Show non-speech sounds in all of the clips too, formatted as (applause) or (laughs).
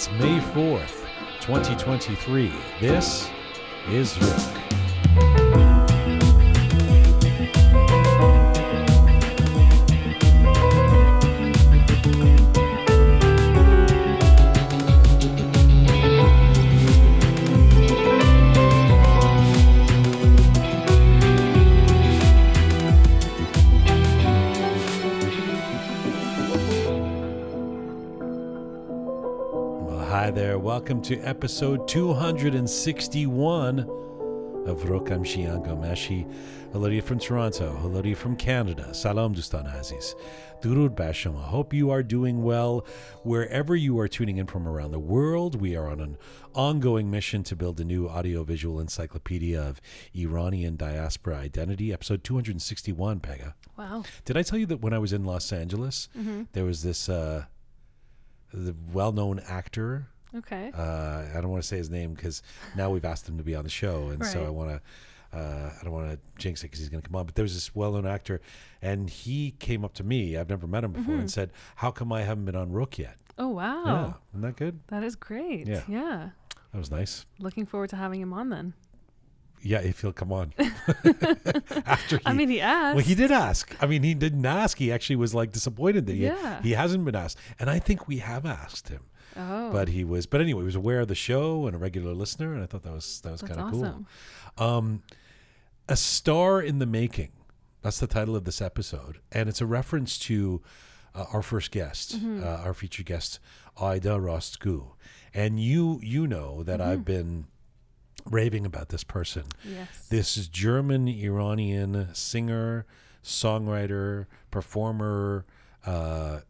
It's May 4th, 2023. This is Roqe. Welcome to episode 261 of Roqe I'm Jian Ghomeshi. Hello to you from Toronto. Hello to you from Canada. Salam Dustan Aziz. Durud Basham. I hope you are doing well wherever you are tuning in from around the world. We are on an ongoing mission to build a new audiovisual encyclopedia of Iranian diaspora identity. Episode 261, Pegah. Wow. Did I tell you that when I was in Los Angeles, there was this uh, the well-known actor Okay. uh, I don't want to say his name because now we've asked him to be on the show, and so I want to. Uh, I don't want to jinx it because he's going to come on. But there was this well-known actor, and he came up to me. I've never met him before, and said, "How come I haven't been on Roqe yet?" oh wow. Yeah, isn't that good? That is great. Yeah. Yeah. That was nice. Looking forward to having him on then. Yeah, if he'll come on. (laughs) After he, I mean, he asked. well, he did ask. I mean, he didn't ask. He actually was like disappointed that he, Yeah. he hasn't been asked, and I think we have asked him. Oh, But he was. But anyway, he was aware of the show and a regular listener, and I thought that was that was kind of cool. Um, a star in the making. That's the title of this episode, and it's a reference to uh, our first guest, Mm-hmm. uh, our featured guest, Ayda Rastgoo, And you, you know that Mm-hmm. I've been raving about this person. Yes. This German Iranian singer, songwriter, performer, uh,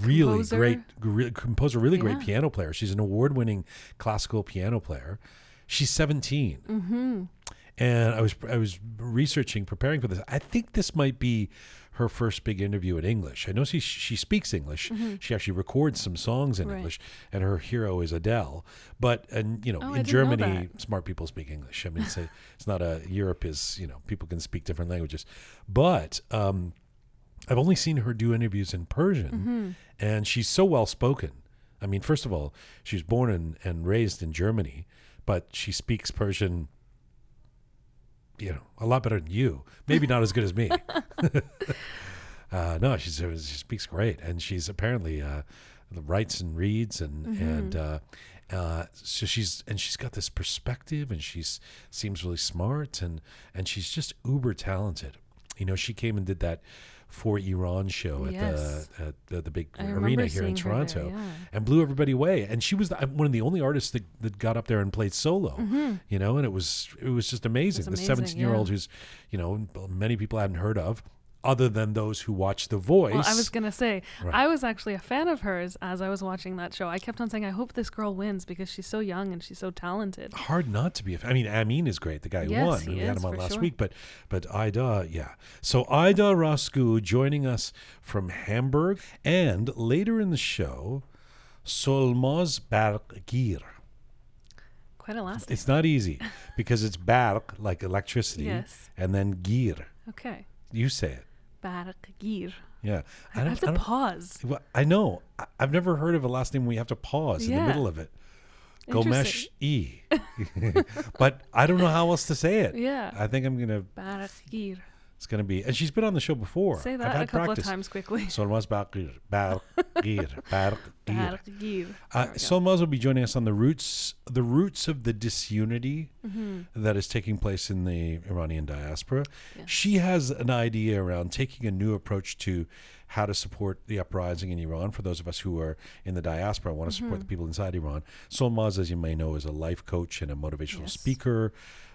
really Composer. great re- composer, really great piano player. She's an award-winning classical piano player. She's 17. mm-hmm. And I was I was researching, preparing for this. I think this might be her first big interview in English. I know she she speaks English. She actually records some songs in Mm-hmm. Right. English, and her hero is Adele. But and you know, Oh, in didn't know Germany, smart people speak English. I mean, it's, a, it's not a Europe is you know people can speak different languages, but um, I've only seen her do interviews in Persian, Mm-hmm. and she's so well spoken. I mean, first of all, she was born and, and raised in Germany, but she speaks Persian, you know, a lot better than you. Maybe not as good as me. (laughs) (laughs) uh, no, she's she speaks great, and she's apparently uh, writes and reads, and and uh, uh, so she's and she's got this perspective, and she's seems really smart, and and she's just uber talented. You know, she came and did that for Iran show at Yes. the at the, the big arena here in her there, Toronto yeah. and blew everybody away. And she was the, one of the only artists that, that got up there and played solo. You know, and it was it was just amazing. Mm-hmm. amazing, the seventeen year old who's you know many people hadn't heard of, other than those who watch The Voice. Well, I was gonna say Right. I was actually a fan of hers as I was watching that show. I kept on saying, "I hope this girl wins because she's so young and she's so talented." Hard not to be. A fan. I mean, Amin is great, the guy who Yes, won. we had him on last sure. week, but but Ayda, yeah. So Ayda Rastgoo joining us from Hamburg, and later in the show, Solmaz Barghgir. Quite a last. It's not easy because it's barq like electricity, Yes. and then gir. Okay. You say it. Barghgir. Yeah. I, have to don't- pause. well, I know. I- I've never heard of a last name where you have to pause in the middle of it. Gomesh E. (laughs) but I don't know how else to say it. Yeah. I think I'm gonna. Barghgir. It's gonna be. And she's been on the show before. Say I've that had a couple practice. of times quickly. (laughs) Solmaz Barghgir. Barghgir. Barghgir. Barghgir. Uh, go. Solmaz will be joining us on the roots, the roots of the disunity Mm-hmm. that is taking place in the Iranian diaspora. Yes. She has an idea around taking a new approach to how to support the uprising in Iran. For those of us who are in the diaspora, want to support Mm-hmm. the people inside Iran. Solmaz, as you may know, is a life coach and a motivational Yes. speaker.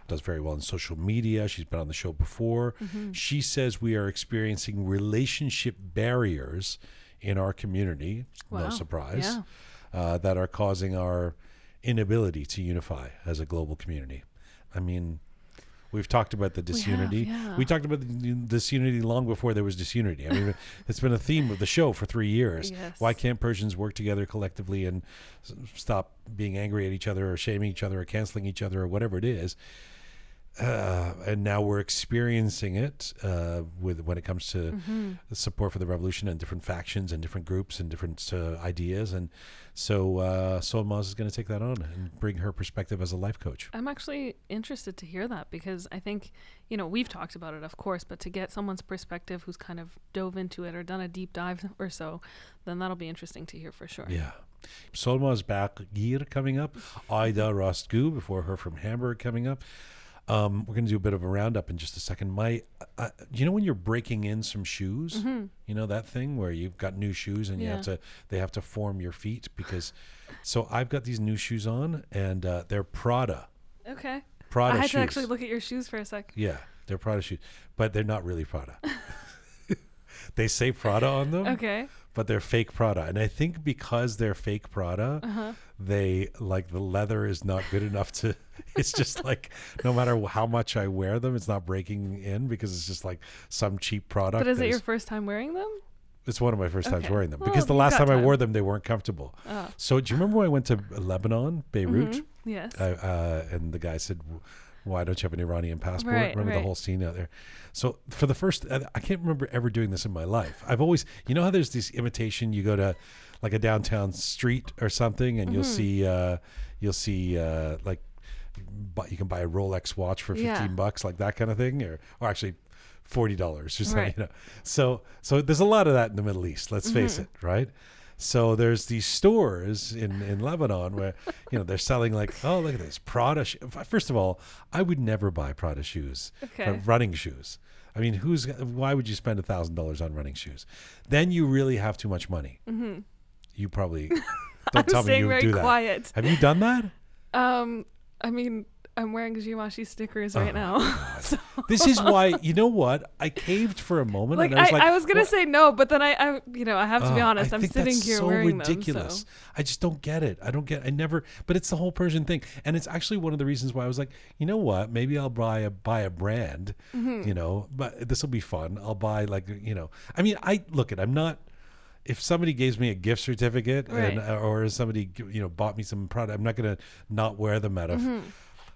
Does very well in social media. She's been on the show before. Mm-hmm. She says we are experiencing relationship barriers in our community. No surprise Yeah. uh, that are causing our inability to unify as a global community. I mean, we've talked about the We have, disunity. yeah. We talked about the disunity long before there was disunity. I mean, (laughs) it's been a theme of the show for three years. Yes. Why can't Persians work together collectively and s- stop being angry at each other or shaming each other or canceling each other or whatever it is? Uh, and now we're experiencing it uh, with when it comes to Mm-hmm. the support for the revolution and different factions and different groups and different uh, ideas. And so uh, Solmaz is going to take that on and bring her perspective as a life coach. I'm actually interested to hear that because I think, you know, we've talked about it, of course, but to get someone's perspective who's kind of dove into it or done a deep dive (laughs) or so, then that'll be interesting to hear for sure. Yeah. Solmaz Barghgir coming up. (laughs) Ayda Rastgoo before her from Hamburg coming up. Um, we're going to do a bit of a roundup in just a second. My, uh, you know, when you're breaking in some shoes, you know that thing where you've got new shoes and you have Mm-hmm. To, they have to form your feet because. So I've got these new shoes on and uh, they're Prada. Okay. Prada I had shoes. to actually look at your shoes for a sec. Yeah, they're Prada shoes, but they're not really Prada. (laughs) they say Prada on them, Okay. but they're fake Prada. And I think because they're fake Prada, Uh-huh. they like the leather is not good enough to. (laughs) It's just like no matter how much I wear them, it's not breaking in because it's just like some cheap product. But is it your first time wearing them? It's one of my first times wearing them Well, because the last got time I wore them, they weren't comfortable. Oh. So do you remember when I went to Lebanon, Beirut? Mhm. Yes. I, uh, and the guy said, "Why don't you have an Iranian passport?" Right, remember the whole scene out there. So for the first, I I can't remember ever doing this in my life. I've always, you know, how there's this imitation. You go to like a downtown street or something, and you'll Mm-hmm. see, uh, you'll see uh, like, but you can buy a Rolex watch for fifteen Yeah. bucks, like that kind of thing, or or actually. Forty dollars or something, Right. you know. So, so there's a lot of that in the Middle East. Let's face Mm-hmm. it, right? So there's these stores in, in Lebanon where (laughs) you know they're selling like oh look at this Prada. Sh-. First of all, I would never buy Prada shoes, Okay. for running shoes. I mean, who's why would you spend a thousand dollars on running shoes? Then you really have too much money. Mhm. You probably (laughs) I'm don't tell me you very do that. quiet. Have you done that? Um, I mean, I'm wearing Givenchy stickers right Oh, now. (laughs) so, This is why (laughs) you know what I caved for a moment. like, and I was like, I was gonna say no, but then I, I, you know, I have to be Oh, honest. I I'm think sitting here so wearing ridiculous. them. I just don't get it. I don't get. I never. But it's the whole Persian thing, and it's actually one of the reasons why I was like, you know what? Maybe I'll buy a buy a brand. Mm-hmm. You know, but this will be fun. I'll buy like you know. I mean, I look at. I'm not. If somebody gives me a gift certificate and Right. or somebody you know bought me some product, I'm not gonna not wear them out of Mm-hmm.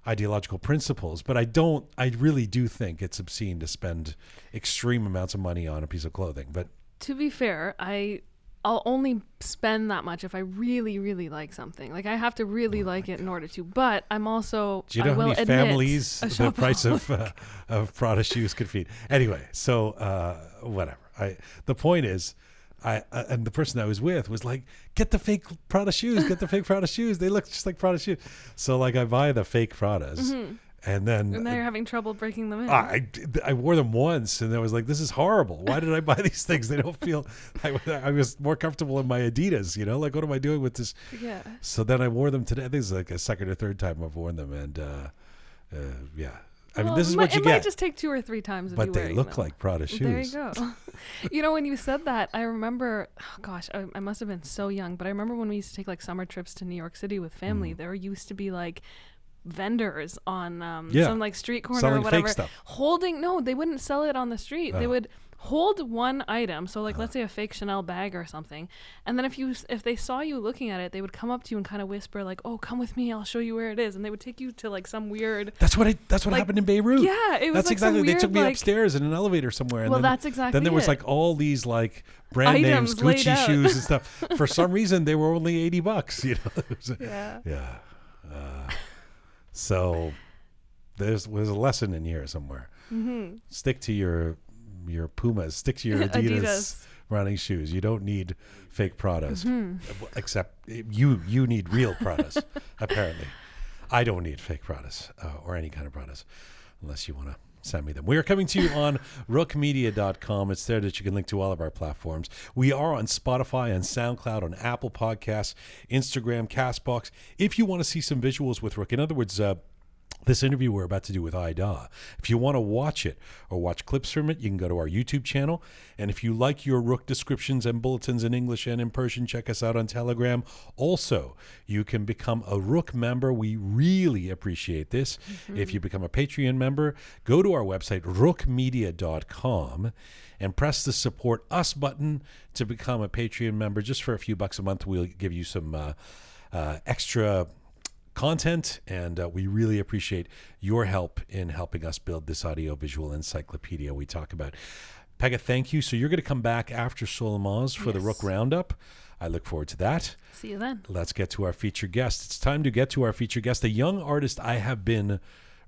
Ideological principles. But I don't. I really do think it's obscene to spend extreme amounts of money on a piece of clothing. But To be fair, I. I'll only spend that much if I really, really like something. Like I have to really like it in order to. But I'm also. Oh Do you know I how will many admit, families the price of uh, of Prada shoes could feed? Anyway, so uh, whatever. I the point is, I uh, and the person I was with was like, get the fake Prada shoes, get the fake Prada shoes. They look just like Prada shoes. So like, I buy the fake Pradas, and then Mm-hmm. And now you're having trouble breaking them in. I, I wore them once and I was like, this is horrible. Why did I buy (laughs) these things? They don't feel. (laughs) I, I was more comfortable in my Adidas. You know, like what am I doing with this? yeah. So then I wore them today. I think it's like a second or third time I've worn them, and uh, uh, yeah. I mean, this is might- what you it might just take two or three times But they look them. like Prada shoes. There you go. (laughs) you know, when you said that, I remember, oh gosh, I, I must have been so young, but I remember when we used to take like summer trips to New York City with Mm. family, there used to be like vendors on um, Yeah. some like street corner Selling or whatever holding no they wouldn't sell it on the street they Oh. would hold one item so Uh-huh. like let's say a fake chanel bag or something and then if you if they saw you looking at it they would come up to you and kind of whisper like oh come with me i'll show you where it is and they would take you to like some weird That's what I. That's what Like, happened in Beirut. yeah it was That's like exactly. They took me like- upstairs in an elevator somewhere. And well then, that's exactly Then there was like all these like brand names, Items laid Gucci shoes and (laughs) stuff. For some reason, they were only eighty bucks. (laughs) You know. Was yeah yeah. Uh, so there's was a lesson in here somewhere. mm-hmm. Stick to your your Pumas. Stick to your (laughs) Adidas, Adidas. running shoes. You don't need fake Pradas. Hmm. Except you you need real Pradas. (laughs) apparently, I don't need fake Pradas uh, or any kind of Pradas, unless you want to send me them. We are coming to you (laughs) on rookmedia.com. It's there that you can link to all of our platforms. We are on Spotify and SoundCloud, on Apple Podcasts, Instagram, Castbox. If you want to see some visuals with Roqe, in other words, uh, this interview we're about to do with Ayda. If you want to watch it or watch clips from it, you can go to our YouTube channel. And if you like your Roqe descriptions and bulletins in English and in Persian, check us out on Telegram. Also, you can become a Roqe member. We really appreciate this. If you become a Patreon member, go to our website, rookmedia.com, and press the support us button to become a Patreon member. Just for a few bucks a month, we'll give you some uh, uh, extra content, and uh, we really appreciate your help in helping us build this audiovisual encyclopedia we talk about. Pegah, thank you. So you're going to come back after Solmaz's for the Roqe Roundup. I look forward to that. See you then. Let's get to our featured guest. It's time to get to our featured guest, a young artist I have been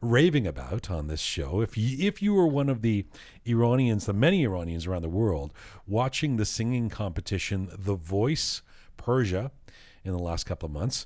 raving about on this show. If you, if you were one of the Iranians, the many Iranians around the world, watching the singing competition The Voice Persia in the last couple of months,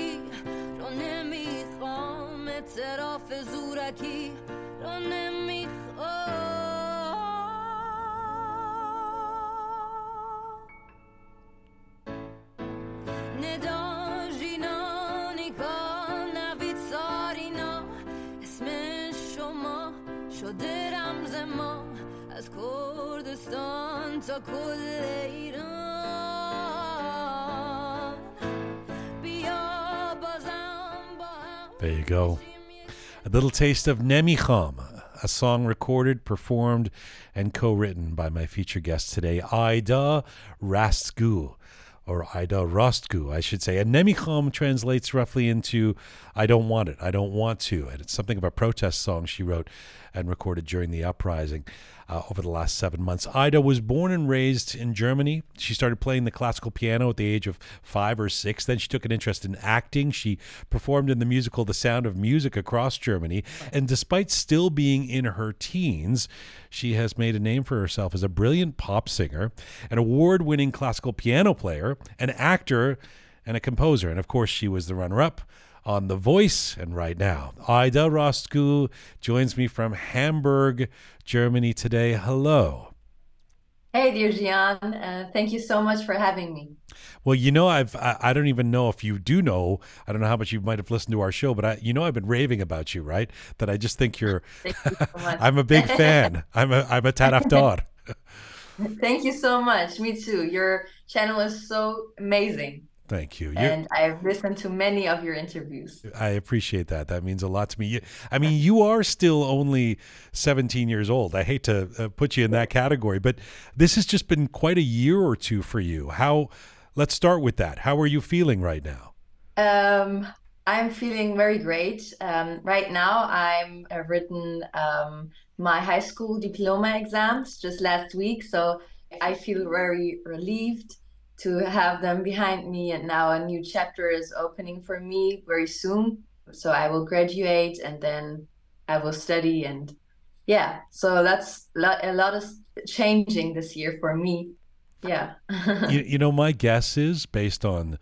اعتراف زورکی رو نمیخوام ندا ژینا نیکا نوید سارینا اسم شما شده رمز ما از کردستان تا کل ایران بیا بازم با هم There you go. A little taste of Nemikham, a song recorded, performed, and co written by my featured guest today, Ayda Rastgu, or Ayda Rostgu, I should say. And Nemikham translates roughly into I don't want it, I don't want to. And it's something of a protest song she wrote and recorded during the uprising uh, over the last seven months. Ayda was born and raised in Germany. She started playing the classical piano at the age of five or six. Then she took an interest in acting. She performed in the musical The Sound of Music across Germany. And despite still being in her teens, she has made a name for herself as a brilliant pop singer, an award winning classical piano player, an actor, and a composer. And of course, she was the runner up on The Voice. And right now, Ayda Rastgoo joins me from Hamburg, Germany today. Hello. Hey, dear Jian. Uh, thank you so much for having me. Well, you know, I've I, I don't even know if you do know. I don't know how much you might have listened to our show, but I, you know, I've been raving about you, right? That I just think you're, (laughs) you so (laughs) I'm a big fan. I'm a I'm a taraftar. (laughs) Thank you so much. Me too. Your channel is so amazing. Thank you. You're, And I've listened to many of your interviews. I appreciate that. That means a lot to me. I mean, you are still only 17 years old. I hate to uh, put you in that category, but this has just been quite a year or two for you. How? Let's start with that. How are you feeling right now? Um, I'm feeling very great. Um, right now, I'm uh, written um, my high school diploma exams just last week, so I feel very relieved to have them behind me. And now a new chapter is opening for me very soon. So I will graduate and then I will study. And yeah, so that's a lot of changing this year for me. Yeah. (laughs) you, you know, my guess is based on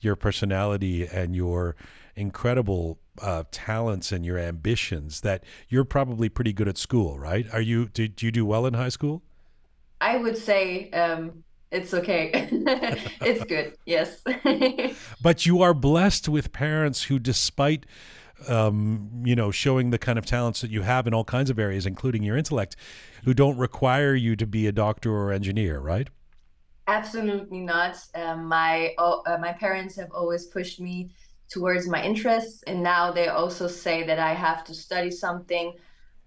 your personality and your incredible uh, talents and your ambitions that you're probably pretty good at school, right? Are you? Did you do well in high school? I would say um, it's okay. (laughs) It's good. Yes. (laughs) But you are blessed with parents who, despite um, you know, showing the kind of talents that you have in all kinds of areas, including your intellect, who don't require you to be a doctor or engineer, right? Absolutely not. Um, my oh, uh, my parents have always pushed me towards my interests, and now they also say that I have to study something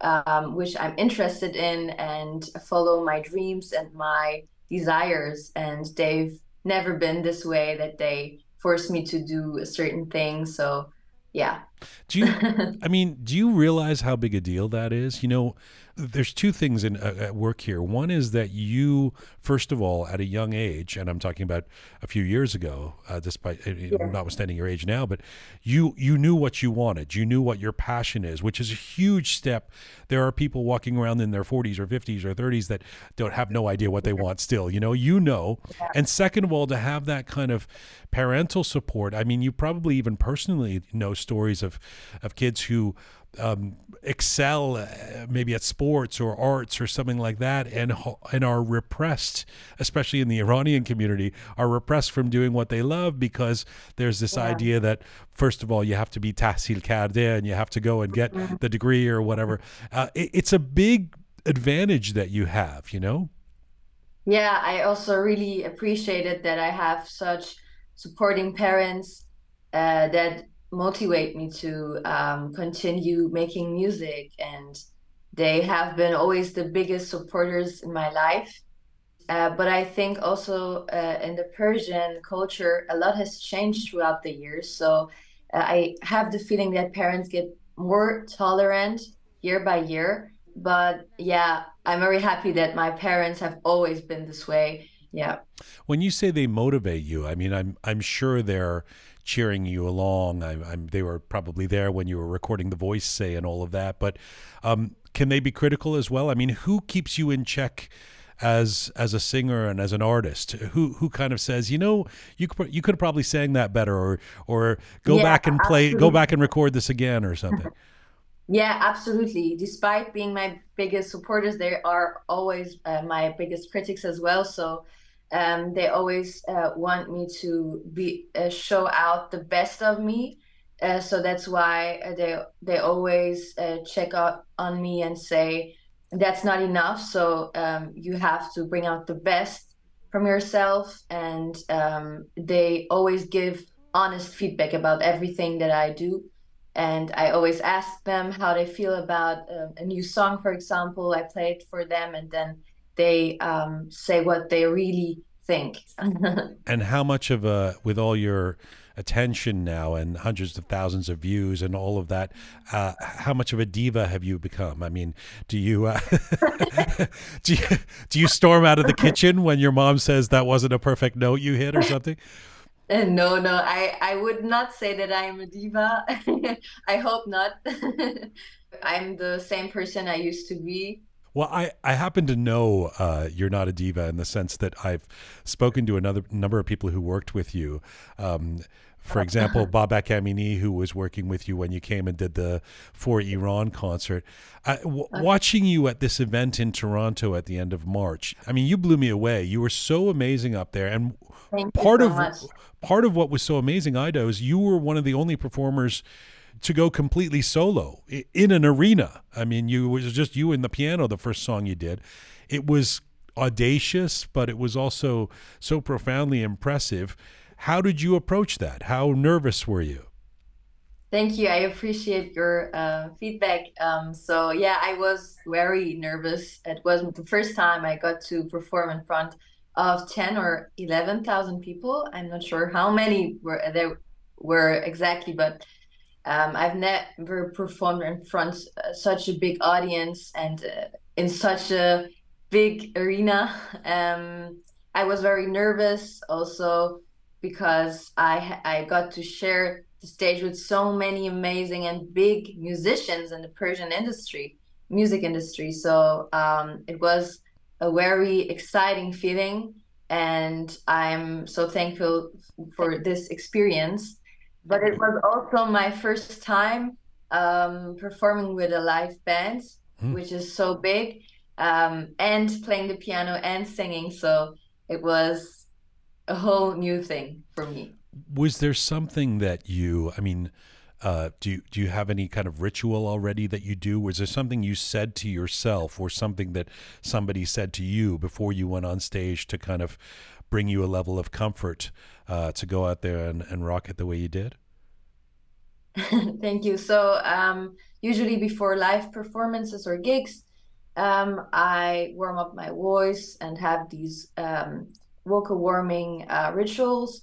um, which I'm interested in and follow my dreams and my desires. And they've never been this way that they force me to do a certain thing. So, yeah. Do you? (laughs) I mean, do you realize how big a deal that is? You know, there's two things in uh, at work here. One is that you, first of all, at a young age, and I'm talking about a few years ago, uh, despite uh, notwithstanding your age now, but you you knew what you wanted. You knew what your passion is, which is a huge step. There are people walking around in their 40s or 50s or 30s that don't have no idea what they want. Still, you know, you know. And second of all, to have that kind of parental support. I mean, you probably even personally know stories of of of kids who um, excel uh, maybe at sports or arts or something like that and and are repressed especially in the Iranian community are repressed from doing what they love because there's this Yeah. idea that first of all you have to be tahsil karde and you have to go and get the degree or whatever. Uh, it, it's a big advantage that you have you know? Yeah, I also really appreciated that I have such supporting parents uh, that motivate me to um, continue making music, and they have been always the biggest supporters in my life. Uh, but I think also uh, in the Persian culture, a lot has changed throughout the years. So uh, I have the feeling that parents get more tolerant year by year. But yeah, I'm very happy that my parents have always been this way. Yeah. when you say they motivate you i mean i'm i'm sure they're cheering you along. I, i'm they were probably there when you were recording the voice say and all of that but um, can they be critical as well? I mean who keeps you in check as as a singer and as an artist? Who who kind of says you know you could you could have probably sang that better or or go Yeah, back and play go back and record this again or something. (laughs) Yeah, absolutely. Despite being my biggest supporters, they are always uh, my biggest critics as well. So um, they always uh, want me to be uh, show out the best of me. Uh, so that's why uh, they they always uh, check out on me and say that's not enough. So um, you have to bring out the best from yourself. And um, they always give honest feedback about everything that I do and I always ask them how they feel about uh, a new song, for example. I play it for them, and then they um, say what they really think. (laughs) and how much of a with all your attention now and hundreds of thousands of views and all of that uh, how much of a diva have you become i mean do you uh, (laughs) do you do you storm out of the kitchen when your mom says that wasn't a perfect note you hit or something (laughs) no, no, I, I would not say that I'm a diva. I hope not. I'm the same person I used to be. Well, I, I happen to know uh, you're not a diva in the sense that I've spoken to another number of people who worked with you. Um, for example, (laughs) Babak Amini, who was working with you when you came and did the For Iran concert. I, w- Watching you at this event in Toronto at the end of March, I mean, you blew me away. You were so amazing up there. And Thank part so of much. part of what was so amazing, Ayda, is you were one of the only performers to go completely solo in an arena. I mean, you it was just you and the piano. The first song you did, it was audacious, but it was also so profoundly impressive. How did you approach that? How nervous were you? Thank you. I appreciate your uh, feedback. Um, so yeah, I was very nervous. It wasn't the first time I got to perform in front of 10 or 11,000 people. I'm not sure how many were there were exactly, but um, I've never performed in front uh, such a big audience and uh, in such a big arena. (laughs) Um, I was very nervous also because I I got to share the stage with so many amazing and big musicians in the Persian industry, music industry. So um, it was a very exciting feeling, and I'm so thankful for this experience. But it was also my first time um, performing with a live band, Mm. which is so big, um, and playing the piano and singing. So it was a whole new thing for me. Was there something that you? I mean. Uh, do you, do you have any kind of ritual already that you do? Was there something you said to yourself, or something that somebody said to you before you went on stage to kind of bring you a level of comfort uh, to go out there and, and rock it the way you did? (laughs) Thank you. So, um, usually before live performances or gigs, um, I warm up my voice and have these um, vocal warming uh, rituals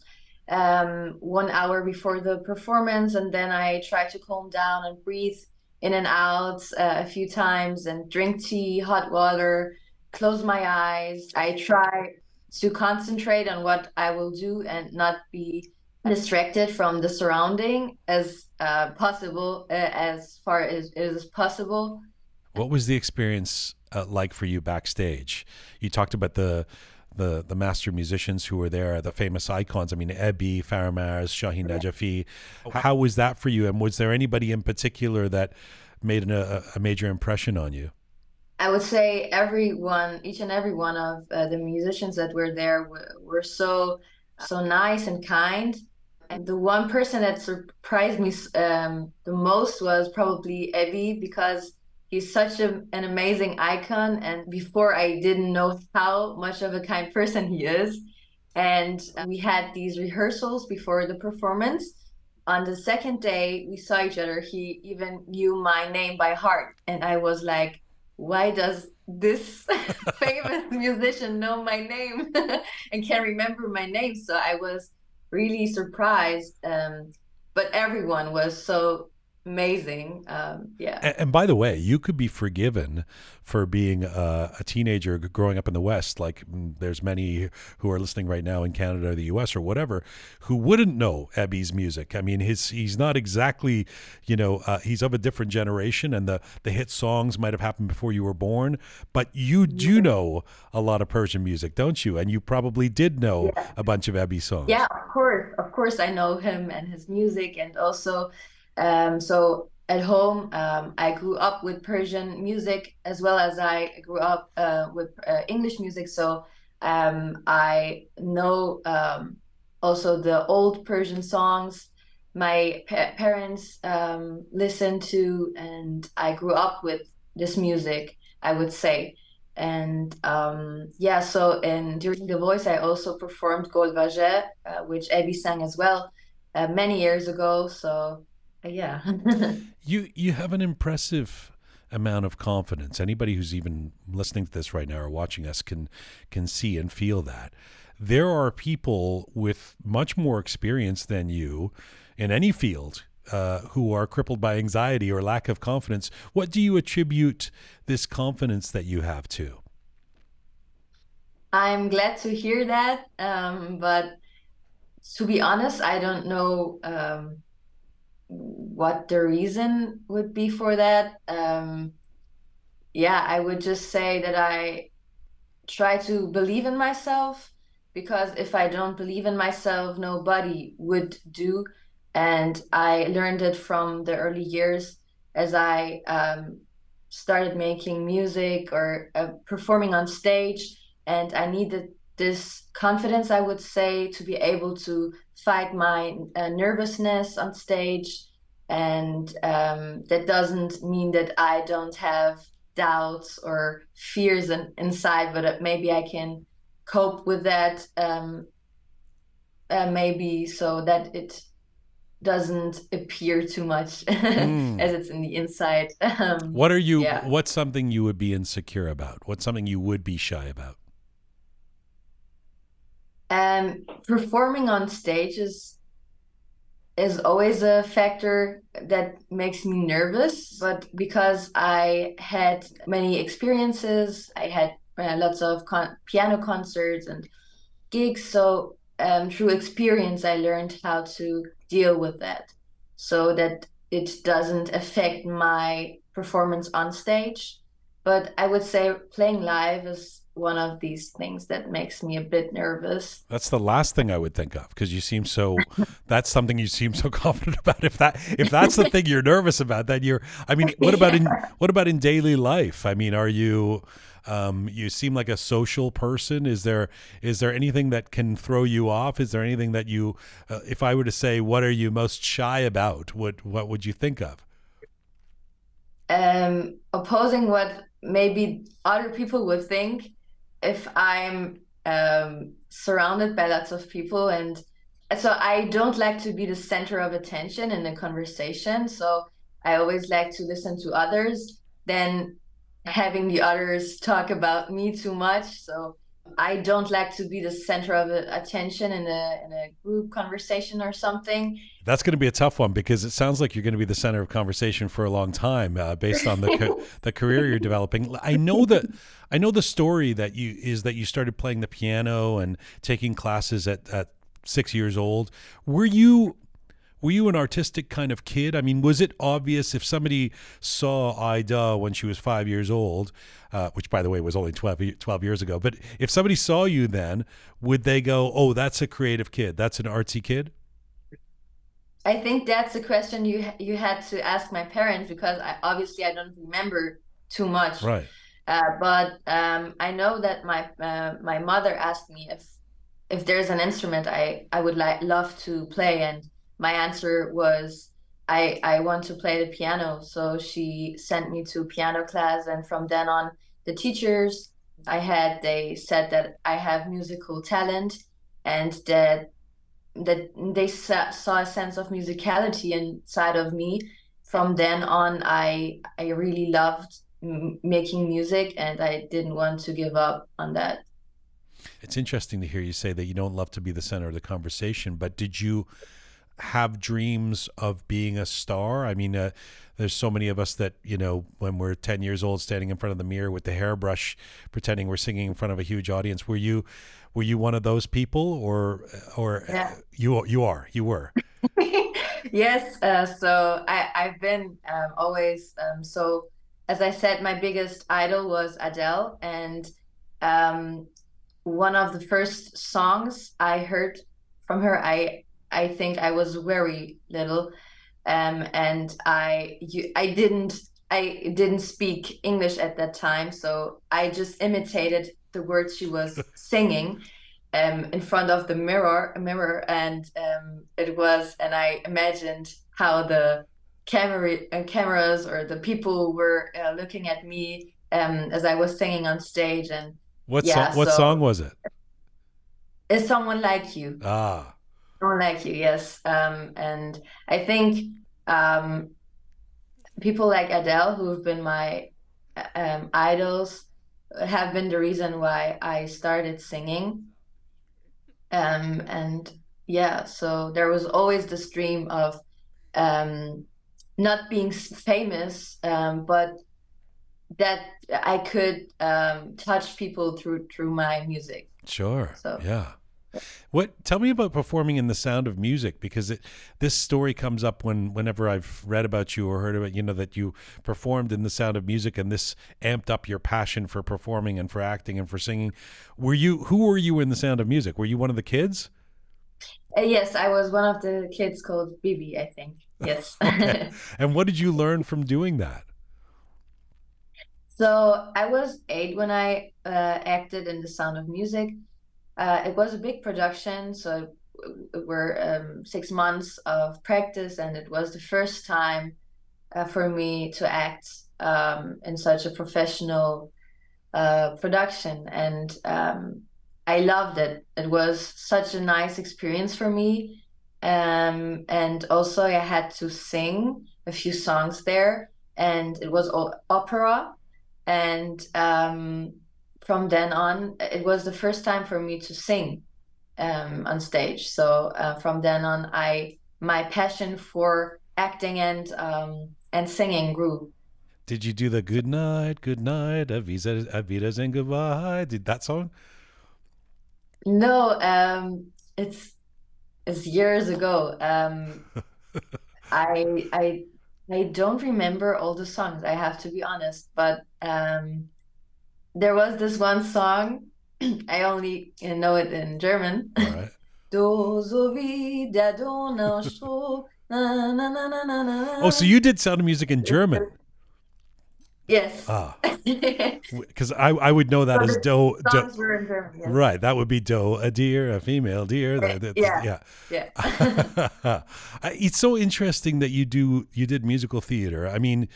um, one hour before the performance, and then I try to calm down and breathe in and out uh, a few times and drink tea, hot water, close my eyes. I try to concentrate on what I will do and not be distracted from the surrounding as uh, possible, uh, as far as it is possible. What was the experience uh, like for you backstage? You talked about the the the master musicians who were there, the famous icons. I mean, Ebi, Faramarz, Shahin Najafi. How was that for you? And was there anybody in particular that made an, a, a major impression on you? I would say everyone, each and every one of uh, the musicians that were there were, were so so nice and kind. And the one person that surprised me um, the most was probably Ebi because he's such a, an amazing icon. And before I didn't know how much of a kind person he is. And we had these rehearsals before the performance. On the second day we saw each other, he even knew my name by heart. And I was like, why does this (laughs) famous musician know my name (laughs) and can remember my name? So I was really surprised. Um, but everyone was so amazing. Um, yeah. And, and, by the way, you could be forgiven for being a, a, teenager growing up in the West. Like mm, there's many who are listening right now in Canada or the U.S. or whatever who wouldn't know Ebi's music. I mean, his he's not exactly, you know, uh, he's of a different generation, and the the hit songs might have happened before you were born. But you do know a lot of Persian music, don't you? And you probably did know yeah. a bunch of Ebi songs. Yeah, of course, of course, I know him and his music, and also um, so at home, um, I grew up with Persian music as well as I grew up uh, with uh, English music. So um, I know um, also the old Persian songs my pa- parents um, listened to, and I grew up with this music, I would say. And um, yeah, so and during The Voice, I also performed Gol uh, which Ebi sang as well uh, many years ago. So yeah. (laughs) you you have an impressive amount of confidence. Anybody who's even listening to this right now or watching us can can see and feel that. There are people with much more experience than you in any field uh, who are crippled by anxiety or lack of confidence. What do you attribute this confidence that you have to? I'm glad to hear that, um, but to be honest, I don't know um, what the reason would be for that. Um, yeah, I would just say that I try to believe in myself because if I don't believe in myself, nobody would do. And I learned it from the early years as I um, started making music or uh, performing on stage. And I needed this confidence, I would say, to be able to fight my uh, nervousness on stage. And um, that doesn't mean that I don't have doubts or fears in, inside, but maybe I can cope with that. Um, uh, maybe so that it doesn't appear too much (laughs) mm. as it's in the inside. (laughs) Um, what are you? Yeah. What's something you would be insecure about? What's something you would be shy about? Um, performing on stage is is always a factor that makes me nervous. But because I had many experiences, I had uh, lots of con- piano concerts and gigs. So um, through experience, I learned how to deal with that, so that it doesn't affect my performance on stage. But I would say playing live is one of these things that makes me a bit nervous. That's the last thing I would think of because you seem so (laughs) that's something you seem so (laughs) confident about. If that if that's the thing you're nervous about, then you're I mean, what about in (laughs) what about in daily life? I mean, are you um, you seem like a social person. Is there is there anything that can throw you off? Is there anything that you, uh, if I were to say, what are you most shy about? What what would you think of? Um, opposing what maybe other people would think if I'm um, surrounded by lots of people and so I don't like to be the center of attention in a conversation. So I always like to listen to others than having the others talk about me too much. So I don't like to be the center of attention in a in a group conversation or something. That's going to be a tough one because it sounds like you're going to be the center of conversation for a long time, uh, based on the co- (laughs) the career you're developing. I know that I know the story that you is that you started playing the piano and taking classes at at six years old. Were you were you an artistic kind of kid? I mean, was it obvious if somebody saw Ayda when she was five years old, uh, which by the way was only 12, 12 years ago, but if somebody saw you then, would they go, "Oh, that's a creative kid. That's an artsy kid"? I think that's a question you you had to ask my parents because I obviously I don't remember too much. Right. Uh, but um, I know that my uh, my mother asked me if if there's an instrument I I would like love to play, and my answer was I I want to play the piano. So she sent me to piano class, and from then on, the teachers I had they said that I have musical talent, and that that they sa- saw a sense of musicality inside of me. From then on, I I really loved making music, and I didn't want to give up on that. It's interesting to hear you say that you don't love to be the center of the conversation, but did you have dreams of being a star? I mean, uh, there's so many of us that, you know, when we're 10 years old standing in front of the mirror with the hairbrush pretending we're singing in front of a huge audience. Were you were you one of those people or or Yeah. you you are. You were. (laughs) Yes, uh, so I, I've been um, always um, so as I said, my biggest idol was Adele, and um, one of the first songs I heard from her, I I think I was very little, um, and I you, I didn't I didn't speak English at that time, so I just imitated the words she was (laughs) singing um, in front of the mirror, mirror, and um, it was, and I imagined how the camera, uh, cameras or the people were uh, looking at me um, as I was singing on stage, and What Yeah, song, what so- song was it? is someone like you? Ah. Someone like you, yes. Um, and I think um, people like Adele, who have been my um, idols, have been the reason why I started singing. Um, and yeah, so there was always this dream of um, not being famous, um, but that I could um, touch people through through my music. Sure. So- yeah. What? Tell me about performing in the Sound of Music because it, this story comes up when whenever I've read about you or heard about you know that you performed in the Sound of Music and this amped up your passion for performing and for acting and for singing. Were you? Who were you in the Sound of Music? Were you one of the kids? Uh, yes, I was one of the kids called Bibi, I think. Yes. (laughs) (laughs) And what did you learn from doing that? So I was eight when I uh, acted in The Sound of Music. Uh, it was a big production, so it were um, six months of practice, and it was the first time uh, for me to act um, in such a professional uh, production, and um, I loved it. It was such a nice experience for me, um, and also I had to sing a few songs there, and it was all opera. And um, from then on it was the first time for me to sing um, on stage so uh, from then on i my passion for acting and um, and singing grew Did you do the Good Night, Good Night, Avisa, Avidas and Goodbye? Did that song? no um, it's it's years ago um, (laughs) i i i don't remember all the songs i have to be honest but um, there was this one song (clears throat) i only know it in german All right. (laughs) Oh, so you did Sound of Music in German? Yes. Ah, (laughs) because I I would know that as do, do Songs were in German. Yes. Right, that would be doe, a deer, a female deer. That, that's- Yeah. yeah. Yeah. (laughs) It's so interesting that you do you did musical theater. I mean,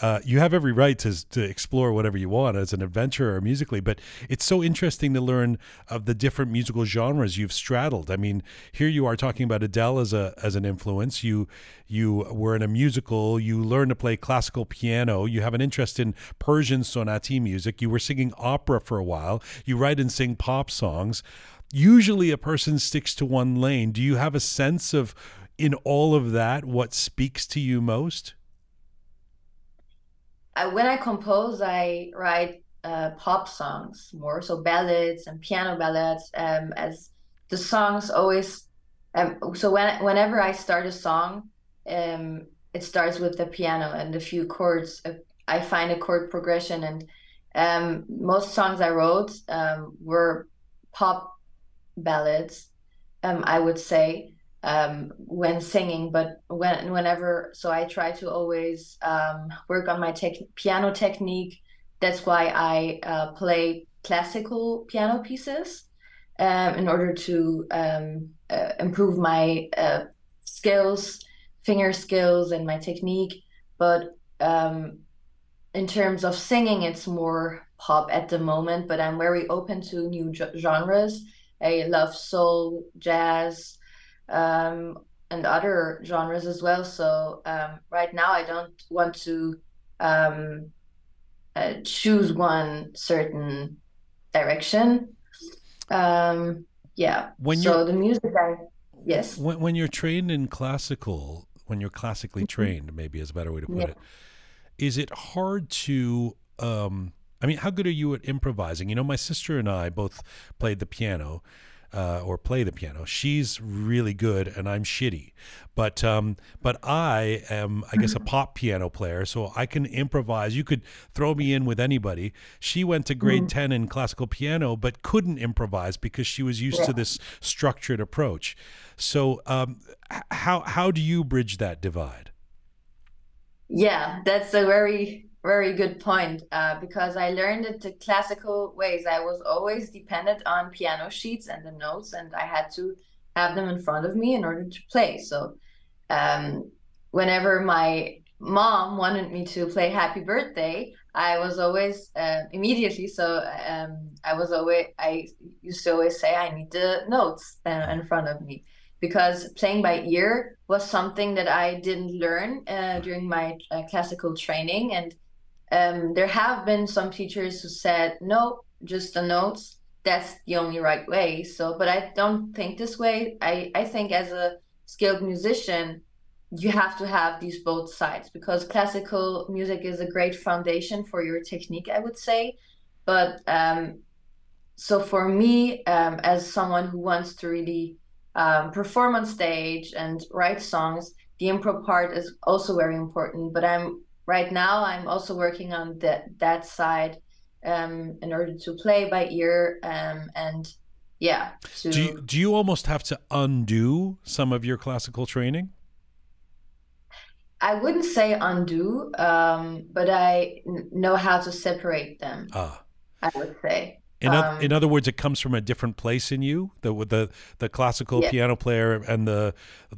uh, you have every right to to explore whatever you want as an adventurer musically, but it's so interesting to learn of the different musical genres you've straddled. I mean, here you are talking about Adele as a as an influence. You you were in a musical. You learned to play classical piano. You have an interest in Persian sonati music. You were singing opera for a while. You write and sing pop songs. Usually, a person sticks to one lane. Do you have a sense of in all of that what speaks to you most? Uh, when I compose, I write uh, pop songs more, so ballads and piano ballads, um, as the songs always um, so when whenever I start a song, um, it starts with the piano and a few chords. Uh, I find a chord progression, and um, most songs I wrote um, were pop ballads. Um, I would say um, when singing, but when whenever, so I try to always um, work on my tech, piano technique. That's why I uh, play classical piano pieces um, in order to um, uh, improve my uh, skills, finger skills, and my technique. But um, in terms of singing, it's more pop at the moment. But I'm very open to new genres. I love soul, jazz, um, and other genres as well. So um, right now, I don't want to um, uh, choose one certain direction. Um, yeah. When so the music, I yes. When, when you're trained in classical, when you're classically trained, maybe is a better way to put Yeah. it, is it hard to? Um, I mean, how good are you at improvising? You know, my sister and I both played the piano. Uh, or play the piano. She's really good, and I'm shitty. But um, but I am, I guess, a pop piano player, so I can improvise. You could throw me in with anybody. She went to grade ten in classical piano, but couldn't improvise because she was used to this structured approach. So um, how how do you bridge that divide? Yeah, that's a very, very good point. Uh, because I learned it the classical ways. I was always dependent on piano sheets and the notes, and I had to have them in front of me in order to play. So, um, whenever my mom wanted me to play Happy Birthday, I was always uh, immediately. So, um, I was always, I used to always say, I need the notes uh, in front of me because playing by ear was something that I didn't learn uh, during my uh, classical training. And um, there have been some teachers who said, no, just the notes. That's the only right way. So, but I don't think this way. I, I think as a skilled musician, you have to have these both sides because classical music is a great foundation for your technique, I would say. But um, so for me, um, as someone who wants to really um, perform on stage and write songs, the improv part is also very important. But I'm right now I'm also working on that that side um, in order to play by ear um, and yeah. To, Do you, do you almost have to undo some of your classical training? I wouldn't say undo, um, but I n- know how to separate them. Ah. I would say. In, Um, in other words, it comes from a different place in you. The the the classical Yeah. piano player and the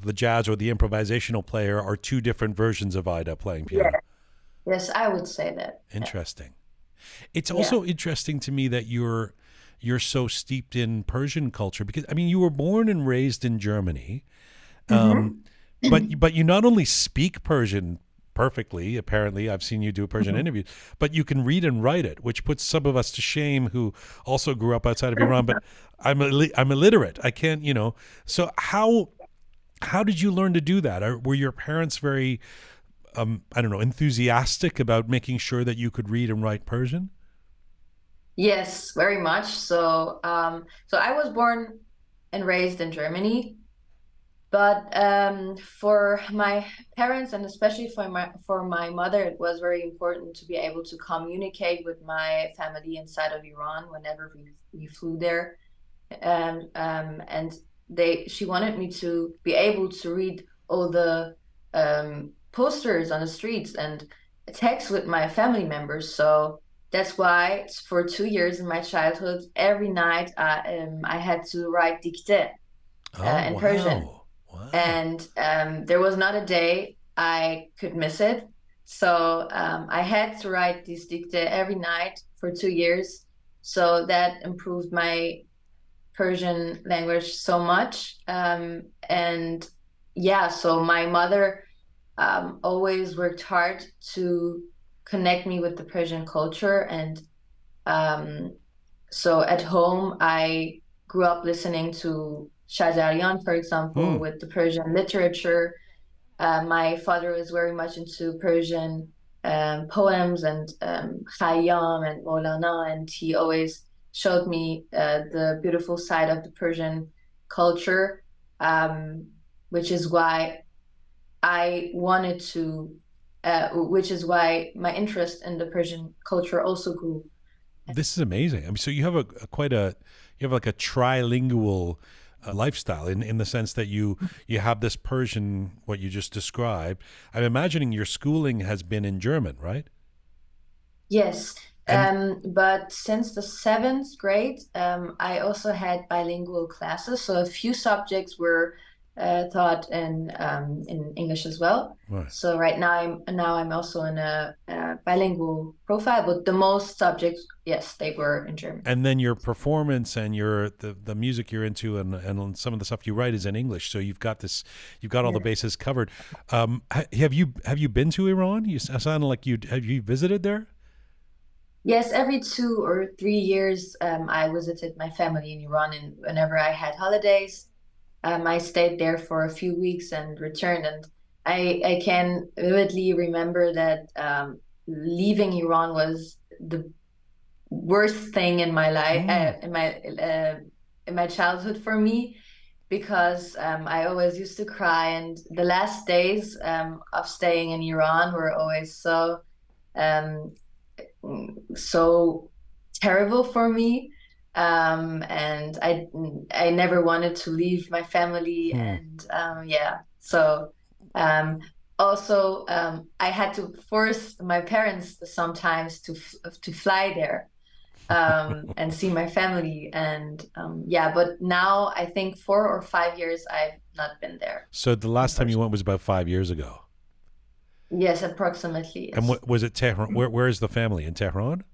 the jazz or the improvisational player are two different versions of Ayda playing piano. Yes, I would say that. Yeah. Interesting. It's Yeah. also interesting to me that you're you're so steeped in Persian culture because I mean you were born and raised in Germany, um, but (clears throat) but you not only speak Persian perfectly. Apparently, I've seen you do Persian interviews, but you can read and write it, which puts some of us to shame who also grew up outside of Iran. But (laughs) I'm illi- I'm illiterate. I can't you know. So how how did you learn to do that? Are, were your parents very um, I don't know, enthusiastic about making sure that you could read and write Persian? Yes, very much. So, um, so I was born and raised in Germany, but um, for my parents and especially for my for my mother, it was very important to be able to communicate with my family inside of Iran whenever we we flew there, um, um, and they she wanted me to be able to read all the um, posters on the streets and text with my family members. So that's why for two years in my childhood, every night uh, um, I had to write dictée. Oh, in Persian. Wow. And um, there was not a day I could miss it. So um, I had to write this dictée every night for two years. So that improved my Persian language so much. Um, and yeah, so my mother um, always worked hard to connect me with the Persian culture. And um, so at home, I grew up listening to Shajarian, for example, Mm. with the Persian literature. Uh, my father was very much into Persian um, poems and um, Khayyam and Maulana, and he always showed me uh, the beautiful side of the Persian culture. um, which is why I wanted to, uh, which is why my interest in the Persian culture also grew. This is amazing. I mean, so you have a, a quite a you have like a trilingual uh, lifestyle in in the sense that you you have this Persian what you just described. I'm imagining your schooling has been in German, right? Yes, um, but since the seventh grade, um, I also had bilingual classes, so a few subjects were uh, taught in um, in English as well. right. So right now I'm now I'm also in a, a bilingual profile, but the most subjects, yes, they were in German. and then your performance and your the, the music you're into and, and some of the stuff you write is in English. So you've got this, you've got all the bases covered. Um, have you have you been to Iran? You sound like you have you visited there? Yes, every two or three years, um, I visited my family in Iran, and whenever I had holidays, um, I stayed there for a few weeks and returned. And I I can vividly remember that um, leaving Iran was the worst thing in my life, uh, Mm. in my uh, in my childhood for me, because um, I always used to cry, and the last days um, of staying in Iran were always so um, so terrible for me. Um, and I I never wanted to leave my family, Hmm. and um, yeah, so um, also um, I had to force my parents sometimes to f- to fly there um, (laughs) and see my family, and um, yeah, but now I think four or five years I've not been there. So the last time you went was about five years ago. Yes, approximately. And what was it? Tehran? Where where is the family in Tehran?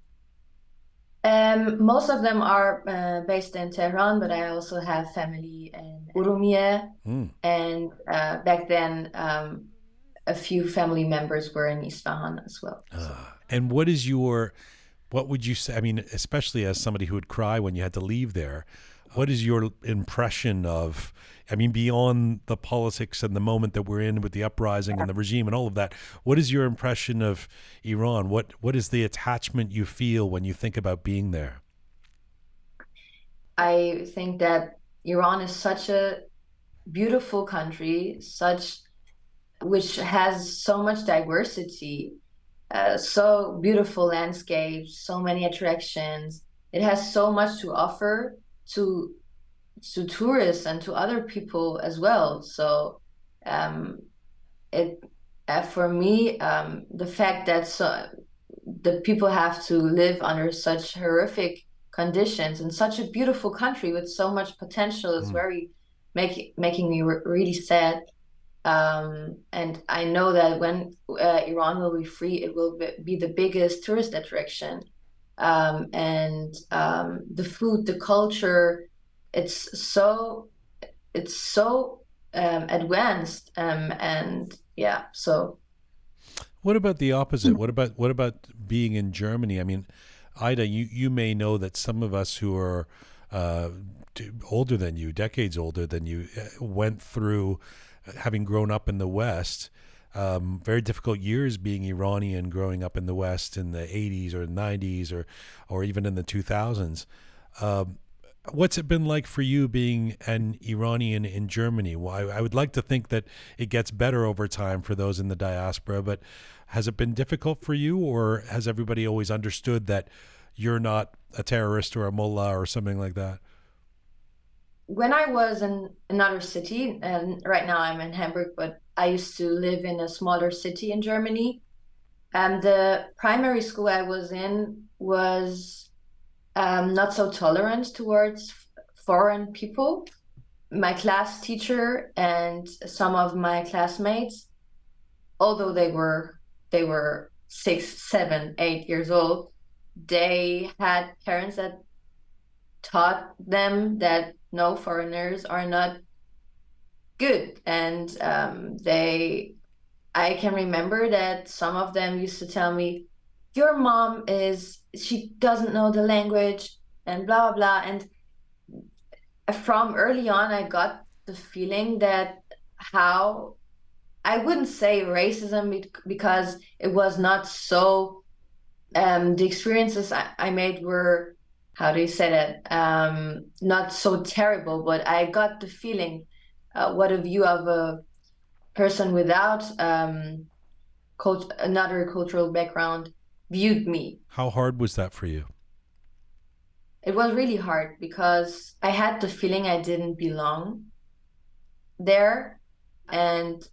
Um, most of them are uh, based in Tehran, but I also have family in Urumia, Mm. and uh, back then, um, a few family members were in Isfahan as well. Ah. And what is your, what would you say? I mean, especially as somebody who would cry when you had to leave there, what is your impression of, I mean, beyond the politics and the moment that we're in with the uprising and the regime and all of that, what is your impression of Iran? What What is the attachment you feel when you think about being there? I think that Iran is such a beautiful country, such which has so much diversity, uh, so beautiful landscapes, so many attractions. It has so much to offer to to tourists and to other people as well. So, um, it uh, for me, um, the fact that so the people have to live under such horrific conditions in such a beautiful country with so much potential is Mm. very make, making me re- really sad. Um, and I know that when uh, Iran will be free, it will be, be the biggest tourist attraction. Um, and um, the food, the culture, it's so it's so um, advanced. Um, and yeah, so What about the opposite? What about what about being in Germany? I mean, Ayda, you you may know that some of us who are uh, older than you, decades older than you, uh, went through uh, having grown up in the West. Um, very difficult years being Iranian, growing up in the West in the 80s or 90s or or even in the 2000s. Um, what's it been like for you being an Iranian in Germany? Well, I, I would like to think that it gets better over time for those in the diaspora, but has it been difficult for you, or has everybody always understood that you're not a terrorist or a mullah or something like that? When I was in another city, and right now I'm in Hamburg, but I used to live in a smaller city in Germany. And the primary school I was in was um, not so tolerant towards foreign people. My class teacher and some of my classmates, although they were they were six, seven, eight years old, they had parents that taught them that no foreigners are not good. And um, they i can remember that some of them used to tell me your mom is she doesn't know the language and blah blah blah. And from early on i got the feeling that how i wouldn't say racism because it was not so um, the experiences I, I made were how do you say that um, not so terrible but i got the feeling uh, what a view of a person without um, cult- another cultural background viewed me. How hard was that for you? It was really hard because I had the feeling I didn't belong there. And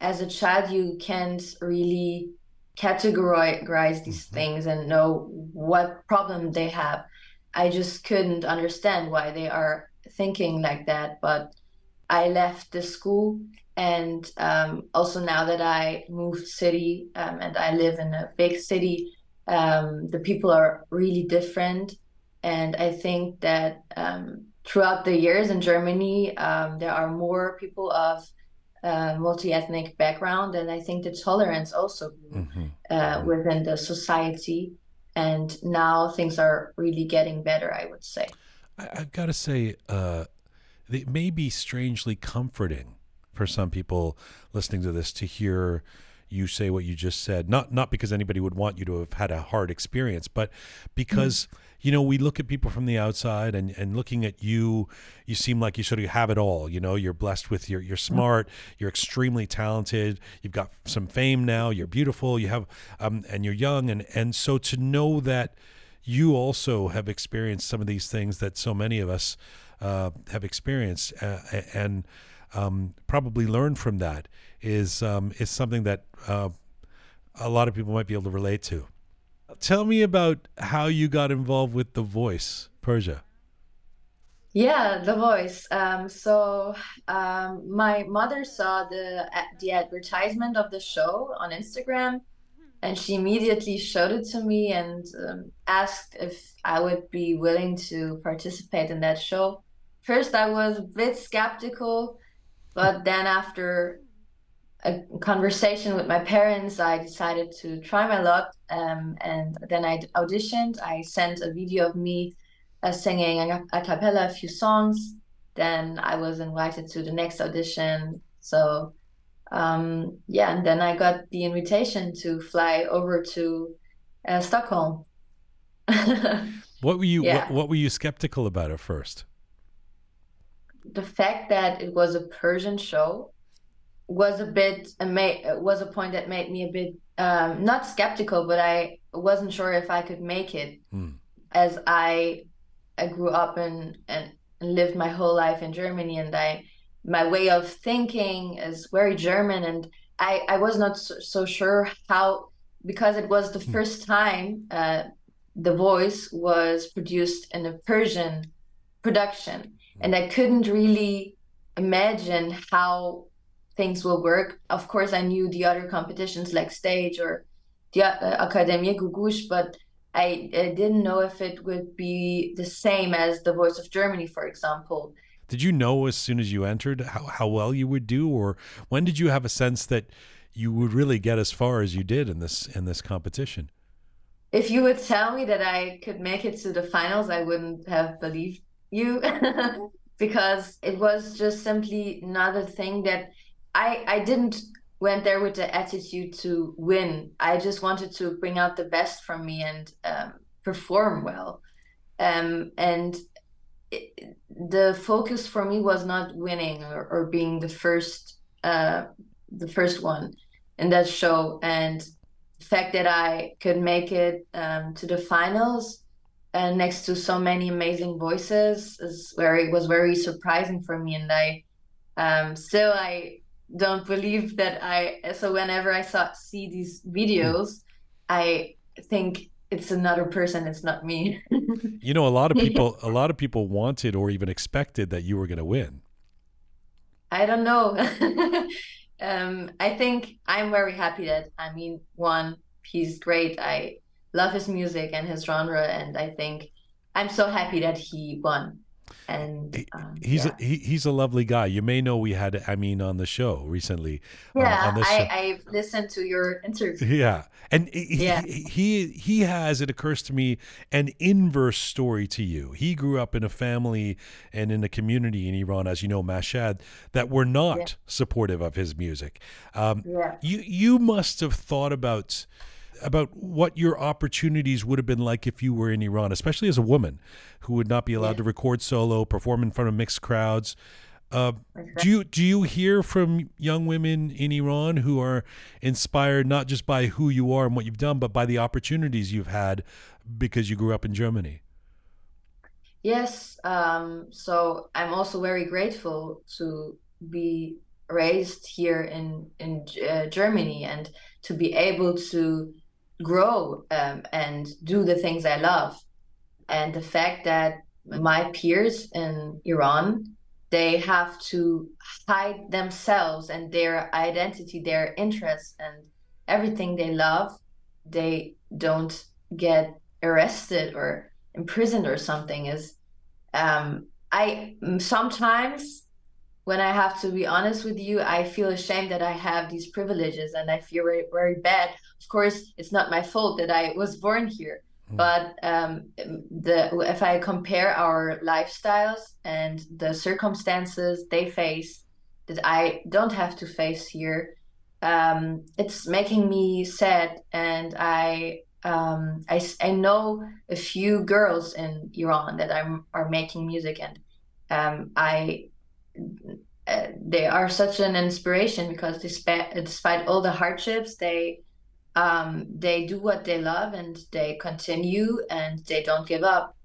as a child, you can't really categorize these Mhm. things and know what problem they have. I just couldn't understand why they are thinking like that. But I left the school, and um, also now that I moved city um, and I live in a big city, um, the people are really different. And I think that um, throughout the years in Germany, um, there are more people of uh, multi-ethnic background, and I think the tolerance also grew Mhm. uh, within the society. And now things are really getting better, I would say. I, I've got to say, uh, it may be strangely comforting for some people listening to this to hear you say what you just said. Not not because anybody would want you to have had a hard experience, but because you know we look at people from the outside and and looking at you, you seem like you sort of have it all. You know, you're blessed with your you're smart, you're extremely talented, you've got some fame now, you're beautiful, you have um and you're young and and so to know that you also have experienced some of these things that so many of us uh, have experienced uh, and um, probably learned from that is um, is something that uh, a lot of people might be able to relate to. Tell me about how you got involved with The Voice, Persia. Yeah, The Voice. Um, so um, my mother saw the the advertisement of the show on Instagram, and she immediately showed it to me and um, asked if I would be willing to participate in that show. First, I was a bit skeptical, but then after a conversation with my parents, I decided to try my luck. Um, and then I auditioned. I sent a video of me uh, singing a, a cappella a few songs. Then I was invited to the next audition. So um, yeah, and then I got the invitation to fly over to uh, Stockholm. (laughs) What were you Yeah. what, what were you skeptical about at first? the fact that it was a Persian show was a bit was a point that made me a bit um, not skeptical, but I wasn't sure if I could make it, Hmm. as I I grew up and and lived my whole life in Germany, and I my way of thinking is very German, and I I was not so, so sure how because it was the Hmm. first time uh, the voice was produced in a Persian production and I couldn't really imagine how things will work. Of course, I knew the other competitions like stage or the uh, Academia Googoosh, but I, I didn't know if it would be the same as the Voice of Germany, for example. Did you know as soon as you entered how, how well you would do or when did you have a sense that you would really get as far as you did in this in this competition? If you would tell me that I could make it to the finals, I wouldn't have believed you (laughs) because it was just simply another thing that I I didn't went there with the attitude to win. I just wanted to bring out the best from me and um, perform well. Um, and it, the focus for me was not winning or, or being the first uh, the first one in that show and the fact that I could make it um, to the finals and next to so many amazing voices is very was very surprising for me and I um, still I don't believe that I so whenever I saw see these videos I think it's another person it's not me (laughs) You know, a lot of (laughs) people a lot of people wanted or even expected that you were going to win. I don't know. (laughs) um, I think I'm very happy that I mean, one, he's great. I love his music and his genre, and I think I'm so happy that he won. And um, He's yeah, a, he, he's a lovely guy. You may know we had I mean on the show recently. uh, yeah. this I, I've listened to your interview. Yeah, and he, Yeah. he he he has it occurs to me an inverse story to you. He grew up in a family and in a community in Iran, as you know, Mashhad, that were not Yeah. supportive of his music. Um, Yeah. you you must have thought about about what your opportunities would have been like if you were in Iran, especially as a woman who would not be allowed Yeah. to record solo, perform in front of mixed crowds. Uh, do you do you hear from young women in Iran who are inspired not just by who you are and what you've done, but by the opportunities you've had because you grew up in Germany? Yes. Um, so I'm also very grateful to be raised here in in uh, Germany and to be able to grow um, and do the things I love. And the fact that my peers in Iran they have to hide themselves and their identity, their interests, and everything they love. They don't get arrested or imprisoned or something. Is um, I sometimes when I have to be honest with you, I feel ashamed that I have these privileges and I feel very, very bad. Of course, it's not my fault that I was born here, Mm. But um, the if I compare our lifestyles and the circumstances they face that I don't have to face here, um, it's making me sad. And I, um, I I know a few girls in Iran that I'm are making music, and um, I. Uh, they are such an inspiration because despite despite all the hardships, they um, they do what they love and they continue and they don't give up.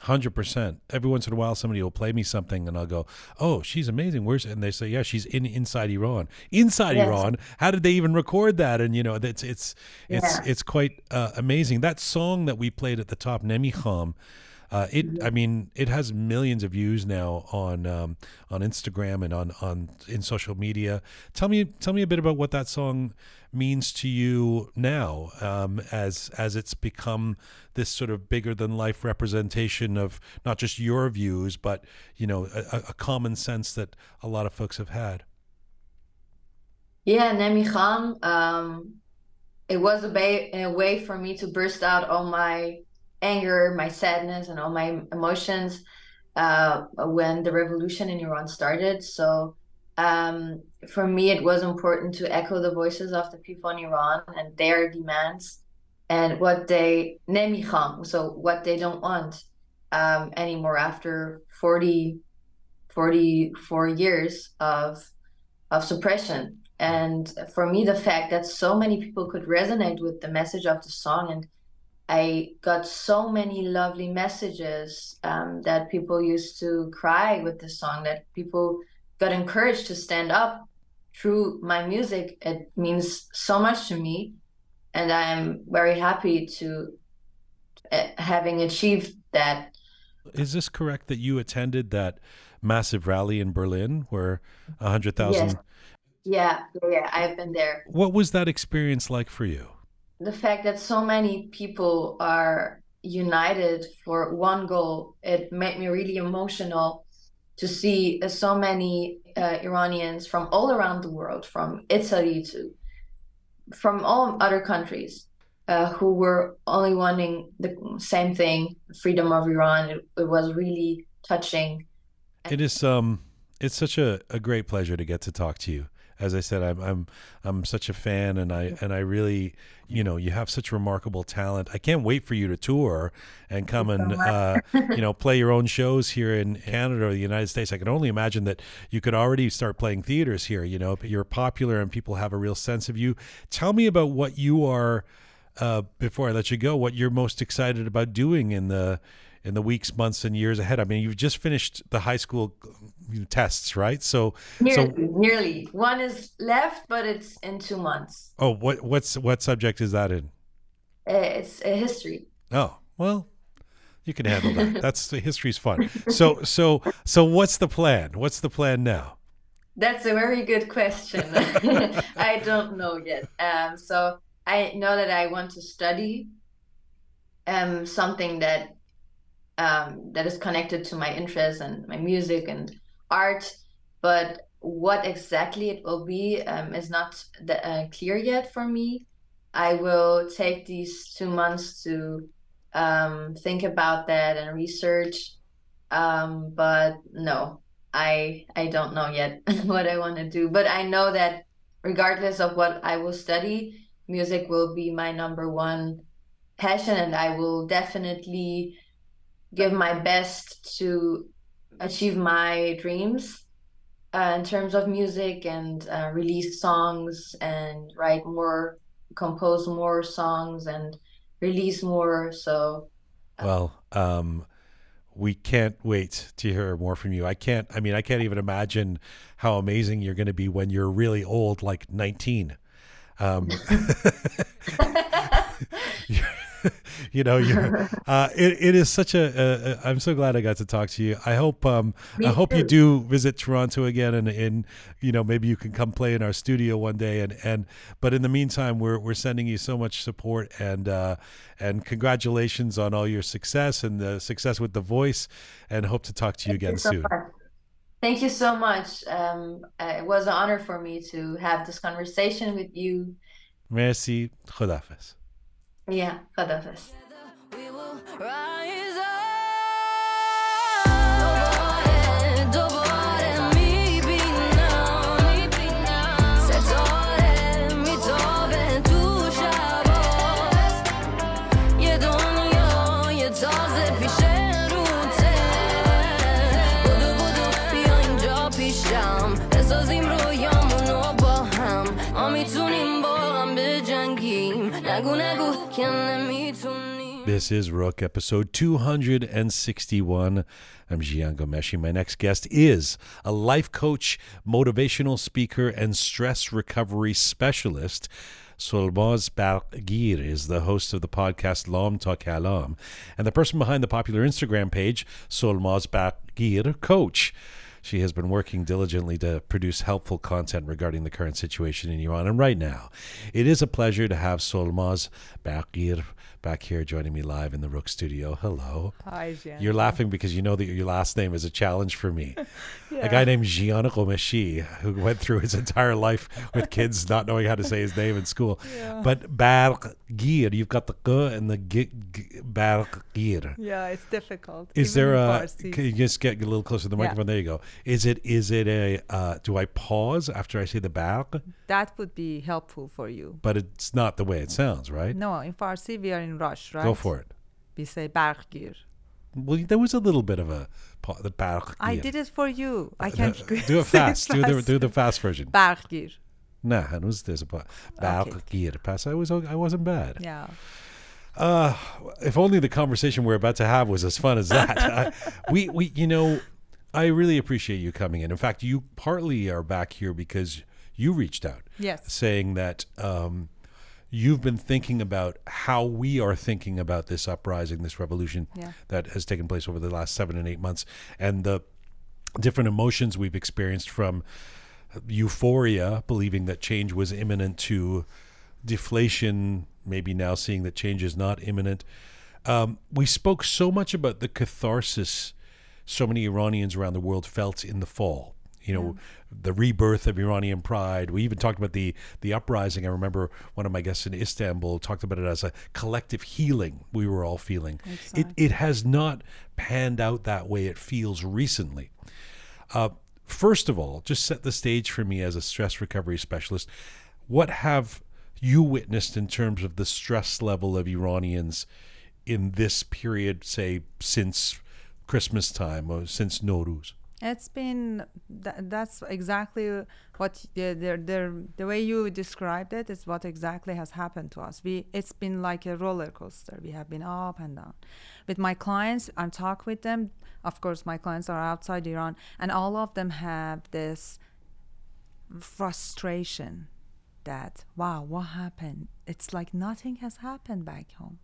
Hundred percent. Every once in a while, somebody will play me something, and I'll go, "Oh, she's amazing." Where's and they say, "Yeah, she's in inside Iran." Inside yes. Iran. How did they even record that? And you know, it's it's it's yeah. it's quite uh, amazing. That song that we played at the top, Nemikham, uh, it, I mean, it has millions of views now on um, on Instagram and on on in social media. Tell me, tell me a bit about what that song means to you now, um, as as it's become this sort of bigger than life representation of not just your views, but you know, a, a common sense that a lot of folks have had. Yeah, Nemikham. Um, it was a, ba- a way for me to burst out all my anger, my sadness, and all my emotions uh, when the revolution in Iran started. So um, for me, it was important to echo the voices of the people in Iran and their demands and what they nemikham, so what they don't want um, anymore after 40, 44 years of of suppression. And for me, the fact that so many people could resonate with the message of the song and I got so many lovely messages um, that people used to cry with the song, that people got encouraged to stand up through my music. It means so much to me. And I'm very happy to uh, having achieved that. Is this correct that you attended that massive rally in Berlin where 100,000? Yes. Yeah, yeah, I've been there. What was that experience like for you? The fact that so many people are united for one goal it made me really emotional to see uh, so many uh, Iranians from all around the world, from Italy to from all other countries, uh, who were only wanting the same thing, freedom of Iran. It, it was really touching. It is um, it's such a, a great pleasure to get to talk to you as I said, I'm I'm I'm such a fan, and I and I really, you know, you have such remarkable talent. I can't wait for you to tour and come and uh, you know (laughs) play your own shows here in Canada or the United States. I can only imagine that you could already start playing theaters here. You know, you're popular and people have a real sense of you. Tell me about what you are. Uh, before I let you go, what you're most excited about doing in the in the weeks, months, and years ahead? I mean, you've just finished the high school tests, right? So, nearly, so nearly one is left, but it's in two months. Oh, what what's what subject is that in? Uh, it's a history. Oh well, you can handle that. (laughs) That's history's fun. So so so what's the plan? What's the plan now? That's a very good question. (laughs) I don't know yet. Um, so I know that I want to study um, something that um, that is connected to my interests and my music and art. But what exactly it will be um, is not the, uh, clear yet for me. I will take these two months to um, think about that and research. Um, but no, I I don't know yet (laughs) what I want to do. But I know that regardless of what I will study, music will be my number one passion, and I will definitely give my best to achieve my dreams uh, in terms of music and uh, release songs and write more, compose more songs and release more. So Well, um, we can't wait to hear more from you. I can't. I mean, I can't even imagine how amazing you're going to be when you're really old, like 19. Um, (laughs) (laughs) (laughs) you know, you're, (laughs) uh, it, it is such a. I'm so glad I got to talk to you. I hope, um, Me I hope you do visit Toronto again, and, and you know, maybe you can come play in our studio one day. And, and but in the meantime, we're we're sending you so much support and uh, and congratulations on all your success and the success with the voice, and hope to talk to you again so soon. Thank you so much. Um, uh, it was an honor for me to have this conversation with you. Merci, Khodafis. Yeah, Khadafis. This is Roqe, episode 261. I'm Jian Ghomeshi. My next guest is a life coach, motivational speaker, and stress recovery specialist. Solmaz Barghgir is the host of the podcast Lam Ta Kalam and the person behind the popular Instagram page, Solmaz Barghgir Coach. She has been working diligently to produce helpful content regarding the current situation in Iran. And right now, it is a pleasure to have Solmaz Barghgir back here joining me live in the Roqe studio. Hello. Hi, Jen. You're laughing because you know that your last name is a challenge for me. (laughs) A guy named Jian Ghomeshi, who went through his entire life with kids not knowing how to say his name in school. Yeah. But Barghgir, you've got the G and the G, G Barghgir. Yeah, it's difficult. Is even there a? Farsi. Can you just get a little closer to the Yeah. microphone? There you go. Is it? Is it a? Uh, do I pause after I say the barg? That would be helpful for you. But it's not the way it sounds, right? No, in Farsi we are in rush, right? Go for it. We say bargir. Well, there was a little bit of a the barg. I did it for you. I can't do it (laughs) fast. do the do the fast version. bargir. Nah, it was there's a pa- bargir. Pass. I was I wasn't bad. Yeah. Uh, if only the conversation we're about to have was as fun as that. (laughs) I, we, we, you know, I really appreciate you coming in. In fact, you partly are back here because you reached out, Yes. saying that um, you've been thinking about how we are thinking about this uprising, this revolution Yeah. that has taken place over the last seven and eight months, and the different emotions we've experienced from euphoria, believing that change was imminent, to deflation, maybe now seeing that change is not imminent. Um, we spoke so much about the catharsis so many Iranians around the world felt in the fall. You know, the rebirth of Iranian pride. We even talked about the the uprising. I remember one of my guests in Istanbul talked about it as a collective healing we were all feeling. Exactly. It it has not panned out that way. It feels recently. Uh, first of all, just set the stage for me as a stress recovery specialist. What have you witnessed in terms of the stress level of Iranians in this period, say, since Christmas time or since Nowruz? It's been tha that's exactly what the, the, the, the way you described it is what exactly has happened to us. We it's been like a roller coaster. We have been up and down. With my clients, I talk with them. Of course, my clients are outside Iran, and all of them have this frustration that wow, what happened? It's like nothing has happened back home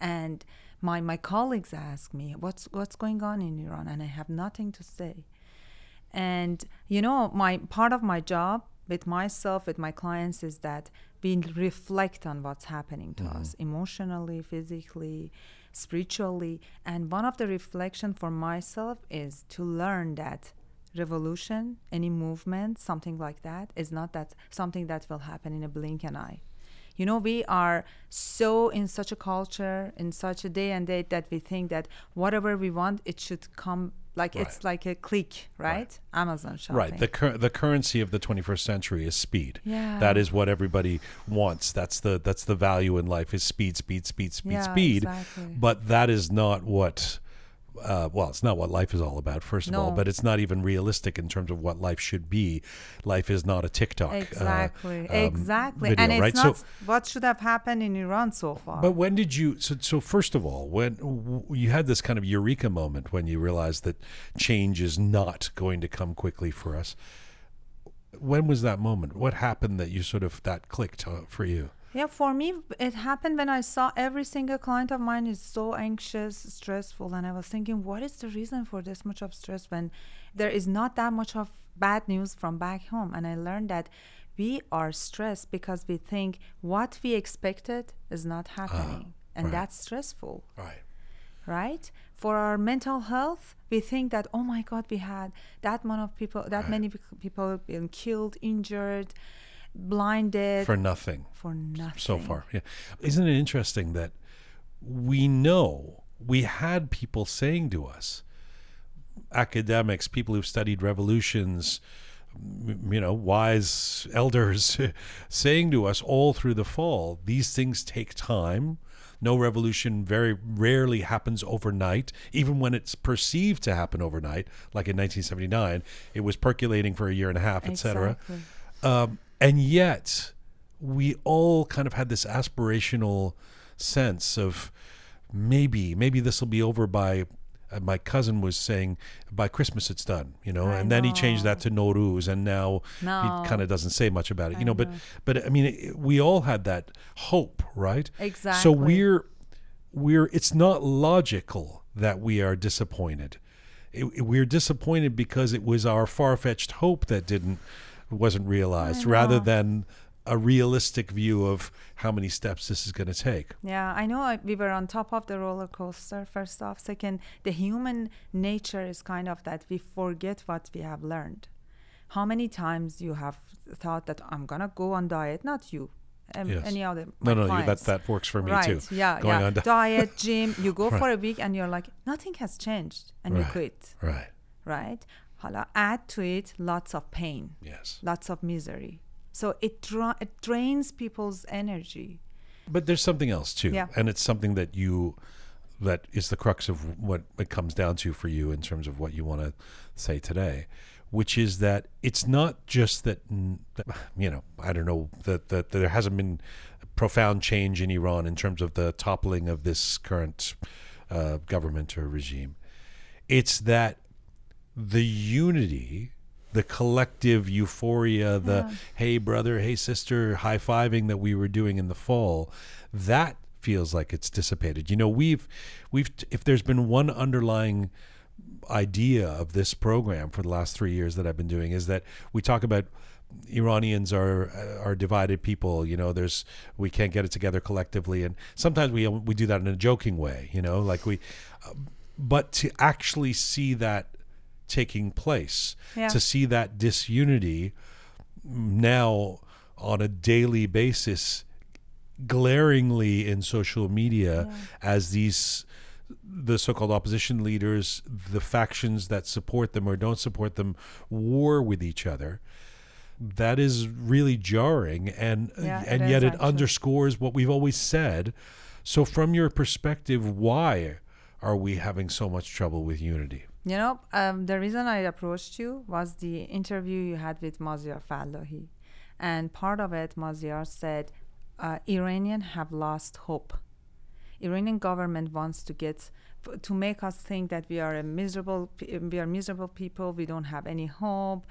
and my my colleagues ask me what's what's going on in Iran? And I have nothing to say. And you know my part of my job with myself with my clients is that we reflect on what's happening to mm-hmm. us emotionally physically spiritually. And one of the reflection for myself is to learn that revolution any movement something like that is not that something that will happen in a blink an eye you know we are so in such a culture in such a day and date that we think that whatever we want it should come like it's like a click right, amazon shopping Right. The cur- the currency of the 21st century is speed. Yeah. That is what everybody wants. That's the that's the value in life is speed, speed, speed, speed, Yeah, speed. exactly. But that is not what uh, well, it's not what life is all about, first of all, but it's not even realistic in terms of what life should be. Life is not a TikTok. uh, Exactly, um, exactly. video, and it's right? not So- what should have happened in Iran so far. But when did you? So, so first of all, when w- you had this kind of eureka moment when you realized that change is not going to come quickly for us. When was that moment? What happened that you sort of that clicked uh, for you? Yeah, for me, it happened when I saw every single client of mine is so anxious, stressful, and I was thinking, what is the reason for this much of stress when there is not that much of bad news from back home? And I learned that we are stressed because we think what we expected is not ah, happening, and right. that's stressful Right. right for our mental health we think that oh my god we had that amount of people that many people being killed injured blinded For nothing. for nothing so far. Yeah. Isn't it interesting that we know we had people saying to us, academics, people who've studied revolutions, you know, wise (laughs) elders (laughs) saying to us all through the fall, these things take time. No revolution very rarely happens overnight, even when it's perceived to happen overnight, like in 1979. It was percolating for a year and a half, et cetera. Exactly. Um, and yet, we all kind of had this aspirational sense of maybe, maybe this will be over by. Uh, my cousin was saying by Christmas it's done, you know, I and then he changed that to Nowruz, and now No. he kind of doesn't say much about it, you know. But know. but I mean, it, we all had that hope, right? Exactly. So we're we're it's not logical that we are disappointed. It, it- we're disappointed because it was our far fetched hope that didn't wasn't realized, rather than a realistic view of how many steps this is going to take. yeah i know I, we were on top of the roller coaster first off second the human nature is kind of that we forget what we have learned how many times you have thought that i'm gonna go on diet not you um, Yes. any other No, no, you, that that works for me right. too. Yeah, Going yeah. on di- Diet, gym. You go (laughs) for a week and you're like, nothing has changed, and you quit. Right. Right. Hala, add to it lots of pain, Yes. lots of misery. So it dra- it drains people's energy. But there's something else too, Yeah. and it's something that you that is the crux of what it comes down to for you in terms of what you want to say today, which is that it's not just that that, you know I don't know that that there hasn't been profound change in Iran in terms of the toppling of this current uh, government or regime. It's that the unity, the collective euphoria, the hey brother, hey sister, high fiving that we were doing in the fall, that feels like it's dissipated. You know, we've we've if there's been one underlying idea of this program for the last three years that I've been doing is that we talk about Iranians are are divided people. You know, there's we can't get it together collectively, and sometimes we we do that in a joking way. You know, like we, uh, but to actually see that taking place, Yeah. to see that disunity now on a daily basis, glaringly in social media as these the so-called opposition leaders, the factions that support them or don't support them, war with each other. That is really jarring, and Yeah, it and is yet it actually. underscores what we've always said. So, from your perspective, why are we having so much trouble with unity? You know, um, the reason I approached you was the interview you had with Maziar Fallahi. And part of it, Maziar said, uh, Iranian have lost hope. Iranian government wants to get to make us think that we are a miserable we are miserable people we don't have any hope.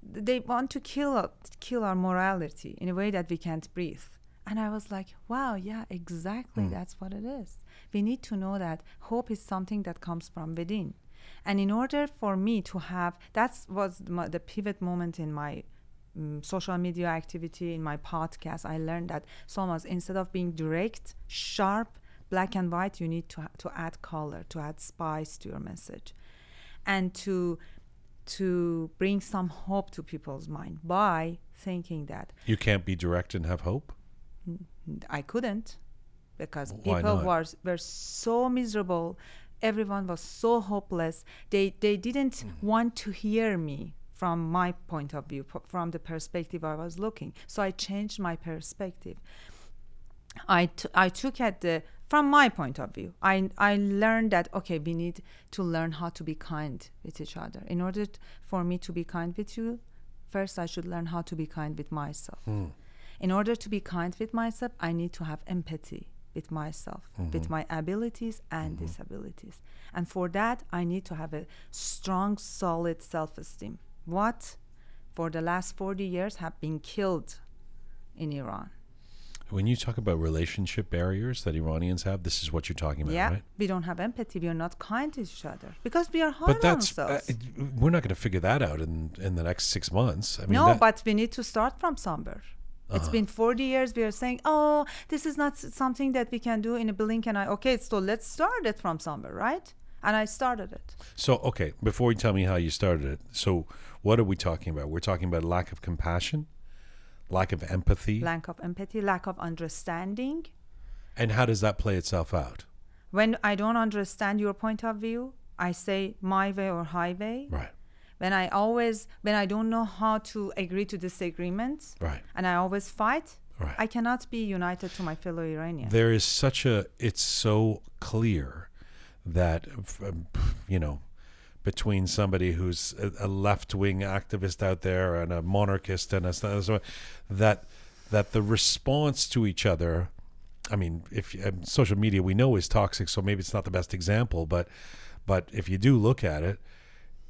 They want to kill kill our morality in a way that we can't breathe. And i was like wow yeah exactly that's what it is. We need to know that hope is something that comes from within and in order for me to have that was my, the pivot moment in my mm, social media activity in my podcast i learned that so much instead of being direct sharp black and white you need to to add color to add spice to your message and to to bring some hope to people's mind by thinking that You can't be direct and have hope. I couldn't because Why people not? were were so miserable. Everyone was so hopeless. They they didn't Mm-hmm. want to hear me from my point of view, p- from the perspective I was looking. So I changed my perspective. I, t- I took at the from my point of view i i learned that okay we need to learn how to be kind with each other in order t- for me to be kind with you first i should learn how to be kind with myself in order to be kind with myself i need to have empathy with myself with my abilities and disabilities. And for that i need to have a strong solid self-esteem. What? For the last 40 years have been killed in iran. When you talk about relationship barriers that Iranians have, this is what you're talking about, yeah right? we don't have empathy. We are not kind to each other because we are hard But that's on uh, ourselves. it- we're not going to figure that out in in the next six months. I mean, no but we need to start from somewhere It's uh-huh. been 40 years. We are saying, oh, this is not something that we can do in a blink and I. Okay, so let's start it from somewhere, right? And I started it. So, okay, before you tell me how you started it, so what are we talking about? We're talking about lack of compassion, lack of empathy, Lack of empathy, lack of understanding. and how does that play itself out? When I don't understand your point of view, I say my way or highway. Right, When I always, when I don't know how to agree to disagreements, right, and I always fight, right. I cannot be united to my fellow Iranian. There is such a, it's so clear that, um, you know, between somebody who's a, a left wing activist out there and a monarchist and a, that that the response to each other I mean, if um, social media we know is toxic, so maybe it's not the best example, but but if you do look at it,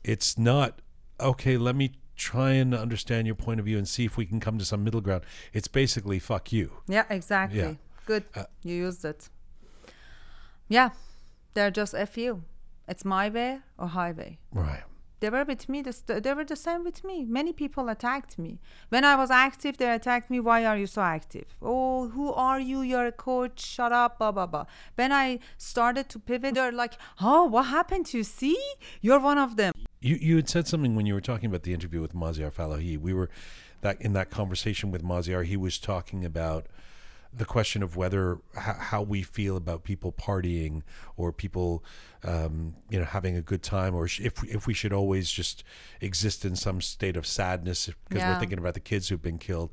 it's not okay. Let me try and understand your point of view and see if we can come to some middle ground. It's basically fuck you. Yeah, exactly. Yeah. Good. Uh, you used it. Yeah, they're just FU. It's my way or highway. Right. They were with me. They were the same with me. Many people attacked me. When I was active, they attacked me. Why are you so active? Oh, who are you? You're a coach. Shut up. Blah, blah, blah. When I started to pivot, they're like, oh, what happened to you? See? You're one of them. You you had said something when you were talking about the interview with Maziar Falahi. We were that in that conversation with Maziar, he was talking about the question of whether how, how we feel about people partying or people um, you know having a good time or sh- if if we should always just exist in some state of sadness because we're thinking about the kids who've been killed.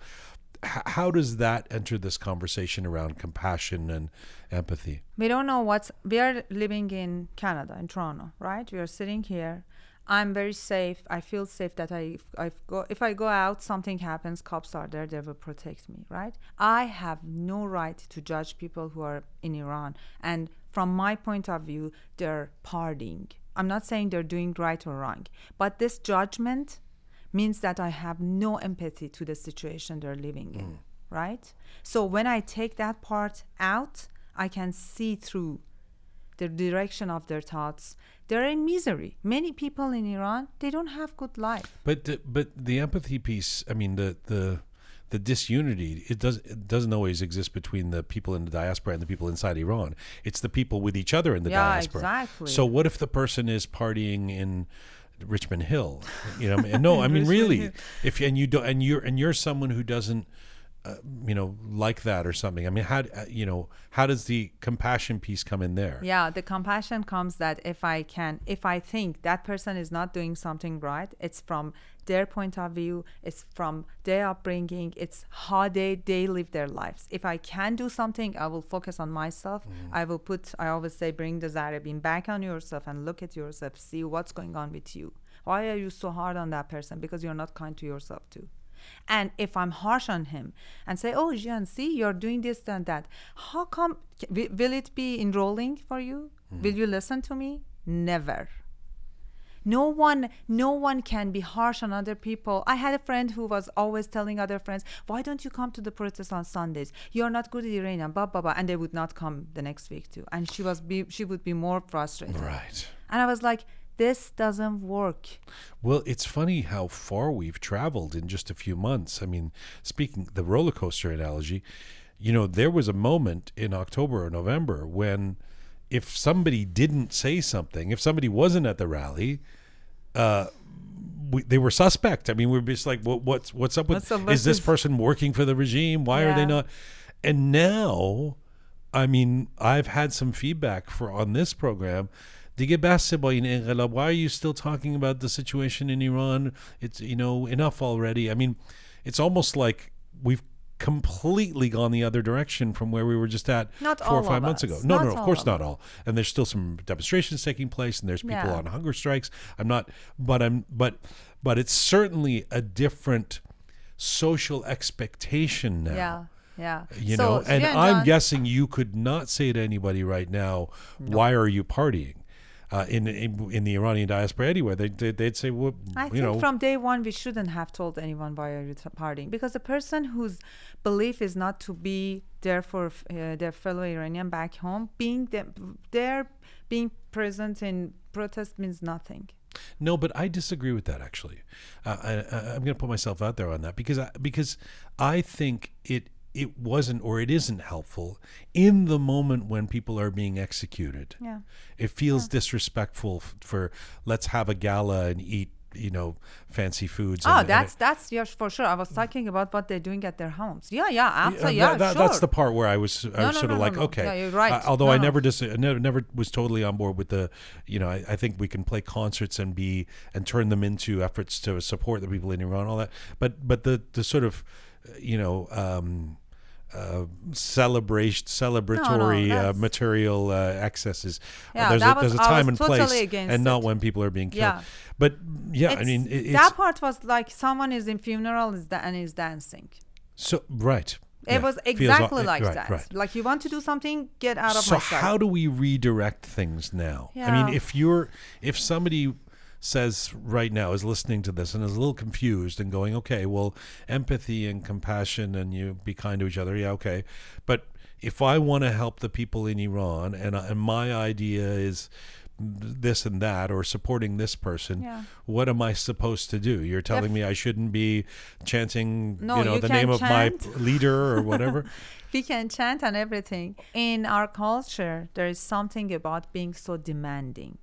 H- how does that enter this conversation around compassion and empathy? we don't know what's we are living in canada in toronto right we are sitting here i'm very safe i feel safe that i i go if i go out something happens cops are there they will protect me right i have no right to judge people who are in iran and from my point of view they're partying i'm not saying they're doing right or wrong but this judgment means that I have no empathy to the situation they're living in, mm. right? So when I take that part out, I can see through the direction of their thoughts. They're in misery. Many people in Iran, they don't have good life. But the, but the empathy piece, I mean the the the disunity, it does it doesn't always exist between the people in the diaspora and the people inside Iran. It's the people with each other in the Yeah, diaspora. exactly. So what if the person is partying in Richmond Hill? You know, and no, I mean (laughs) really, if and you don't and you're and you're someone who doesn't uh, you know like that or something. I mean, how uh, you know how does the compassion piece come in there? Yeah, the compassion comes that if I can, if I think that person is not doing something right, it's from their point of view, it's from their upbringing, it's how they, they live their lives. If I can do something, I will focus on myself. I will put, I always say, bring the Zarabin back on yourself and look at yourself, see what's going on with you. Why are you so hard on that person? Because you're not kind to yourself too. And if I'm harsh on him and say, "Oh, Jian, see, you're doing this and that," how come? Will it be enrolling for you? Hmm. Will you listen to me? Never. No one, no one can be harsh on other people. I had a friend who was always telling other friends, "Why don't you come to the protest on Sundays? You're not good at Iranian, blah blah blah," and they would not come the next week too. And she was, be, she would be more frustrated. Right. And I was like, "This doesn't work." Well, it's funny how far we've traveled in just a few months. I mean, speaking the roller coaster analogy, you know, there was a moment in October or November when if somebody didn't say something, if somebody wasn't at the rally, uh, we, they were suspect. I mean, we are just like, what, what's what's up with? What's is this this? person working for the regime? Why are they not? And now, I mean, I've had some feedback for on this program. دیگه بسه با این انقلاب. Why are you still talking about the situation in Iran? It's you know enough already. I mean, it's almost like we've completely gone the other direction from where we were just at Not four or all five of months us. ago. No, no, Not no, of all course of not us. all. And there's still some demonstrations taking place, and there's people Yeah. on hunger strikes. I'm not, but I'm, but, but it's certainly a different social expectation now. Yeah, yeah. You So, know, and yeah, I'm John- guessing you could not say to anybody right now, "Why are you partying?" Uh, in, in in the Iranian diaspora anywhere, they, they they'd say, "Well, I you think know, from day one we shouldn't have told anyone why are you partying because the person whose belief is not to be there for uh, their fellow Iranian back home, being there, being present in protest means nothing. No, but I disagree with that. Actually, uh, I, I'm going to put myself out there on that because I, because I think it it wasn't or it isn't helpful in the moment when people are being executed. Yeah. It feels disrespectful f- for let's have a gala and eat you know fancy foods. Oh, and- and that's that's yes for sure. I was talking about what they're doing at their homes. Yeah, yeah, absolutely. Yeah, that- that- sure. That's the part where I was, I No, was no, sort no, of like, okay. Yeah, you're right. Uh, although I never dis- I never, never was totally on board with the, you know, I, I think we can play concerts and be and turn them into efforts to support the people in Iran, and all that. But but the the sort of, you know. Um, uh, celebration, celebratory uh, material uh, excesses. Yeah, there's, a, was- there's a time and place, totally against and not it. when people are being killed. Yeah. But yeah, I mean, it, it's that part was like someone is in funeral is da- and is dancing. so right. It Yeah. was exactly like right, that. Right. Like you want to do something, get out of so my sight. how do we redirect things now i mean if you're if somebody says right now is listening to this and is a little confused and going okay well empathy and compassion and you be kind to each other yeah okay but if i want to help the people in iran and, uh, and my idea is this and that or supporting this person Yeah. what am i supposed to do you're telling me i shouldn't be chanting No, you know you the name of my leader or whatever (laughs) we can chant and everything. In our culture, there is something about being so demanding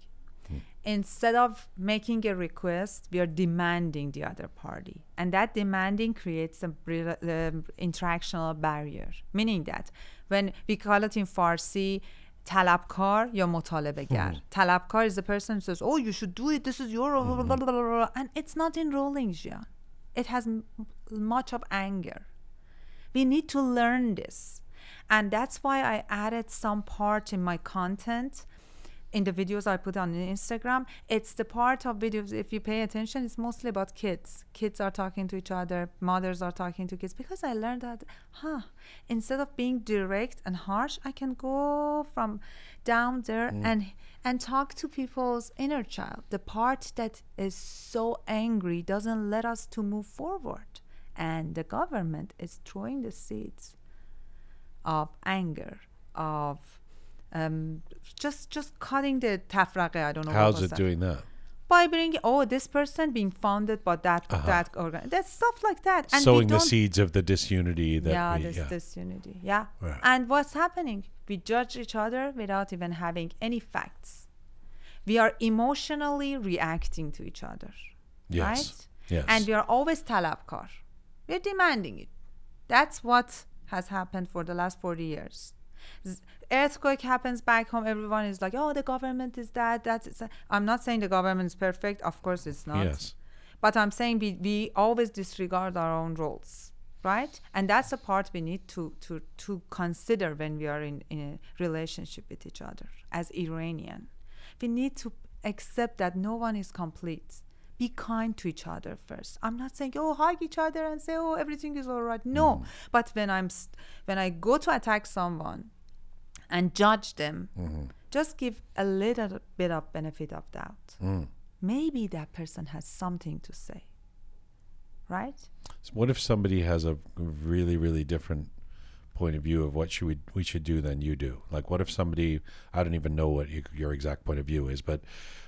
Instead of making a request, we are demanding the other party. And that demanding creates a bri- um, interactional barrier. Meaning that when we call it in Farsi, talabkar یا مطالبه گر talabkar is the person who says oh you should do it this is your blah, blah, blah, blah, blah." and it's not enrolling Jian. it has m- much of anger we need to learn this and that's why i added some part in my content in the videos i put on instagram it's the part of videos if you pay attention it's mostly about kids. Kids are talking to each other mothers are talking to kids. Because i learned that huh instead of being direct and harsh i can go from down there mm. and and talk to people's inner child. The part that is so angry doesn't let us to move forward. And the government is throwing the seeds of anger of um, just just cutting the tafraqe i don't know how's it that. doing that? By bringing oh this person being founded by that that organ that's stuff like that and sowing the seeds of the disunity that yeah we, this yeah. disunity yeah. Right. and what's happening? We judge each other without even having any facts. We are emotionally reacting to each other yes. right? Yes. And we are always talabkar. We're demanding it. That's what has happened for the last 40 years earthquake happens back home everyone is like oh the government is that that's i'm not saying the government is perfect of course it's not. Yes. But i'm saying we, we always disregard our own roles right? And that's the part we need to to to consider when we are in, in a relationship with each other as iranian. We need to accept that no one is complete. Be kind to each other first. I'm not saying oh hug each other and say oh everything is all right. No. Mm. But when i'm st- when i go to attack someone and judge them. Mm-hmm. Just give a little bit of benefit of doubt. Mm. Maybe that person has something to say. Right? So what if somebody has a really, really different point of view of what should we we should do than you do? Like, what if somebody I don't even know what you, your exact point of view is, but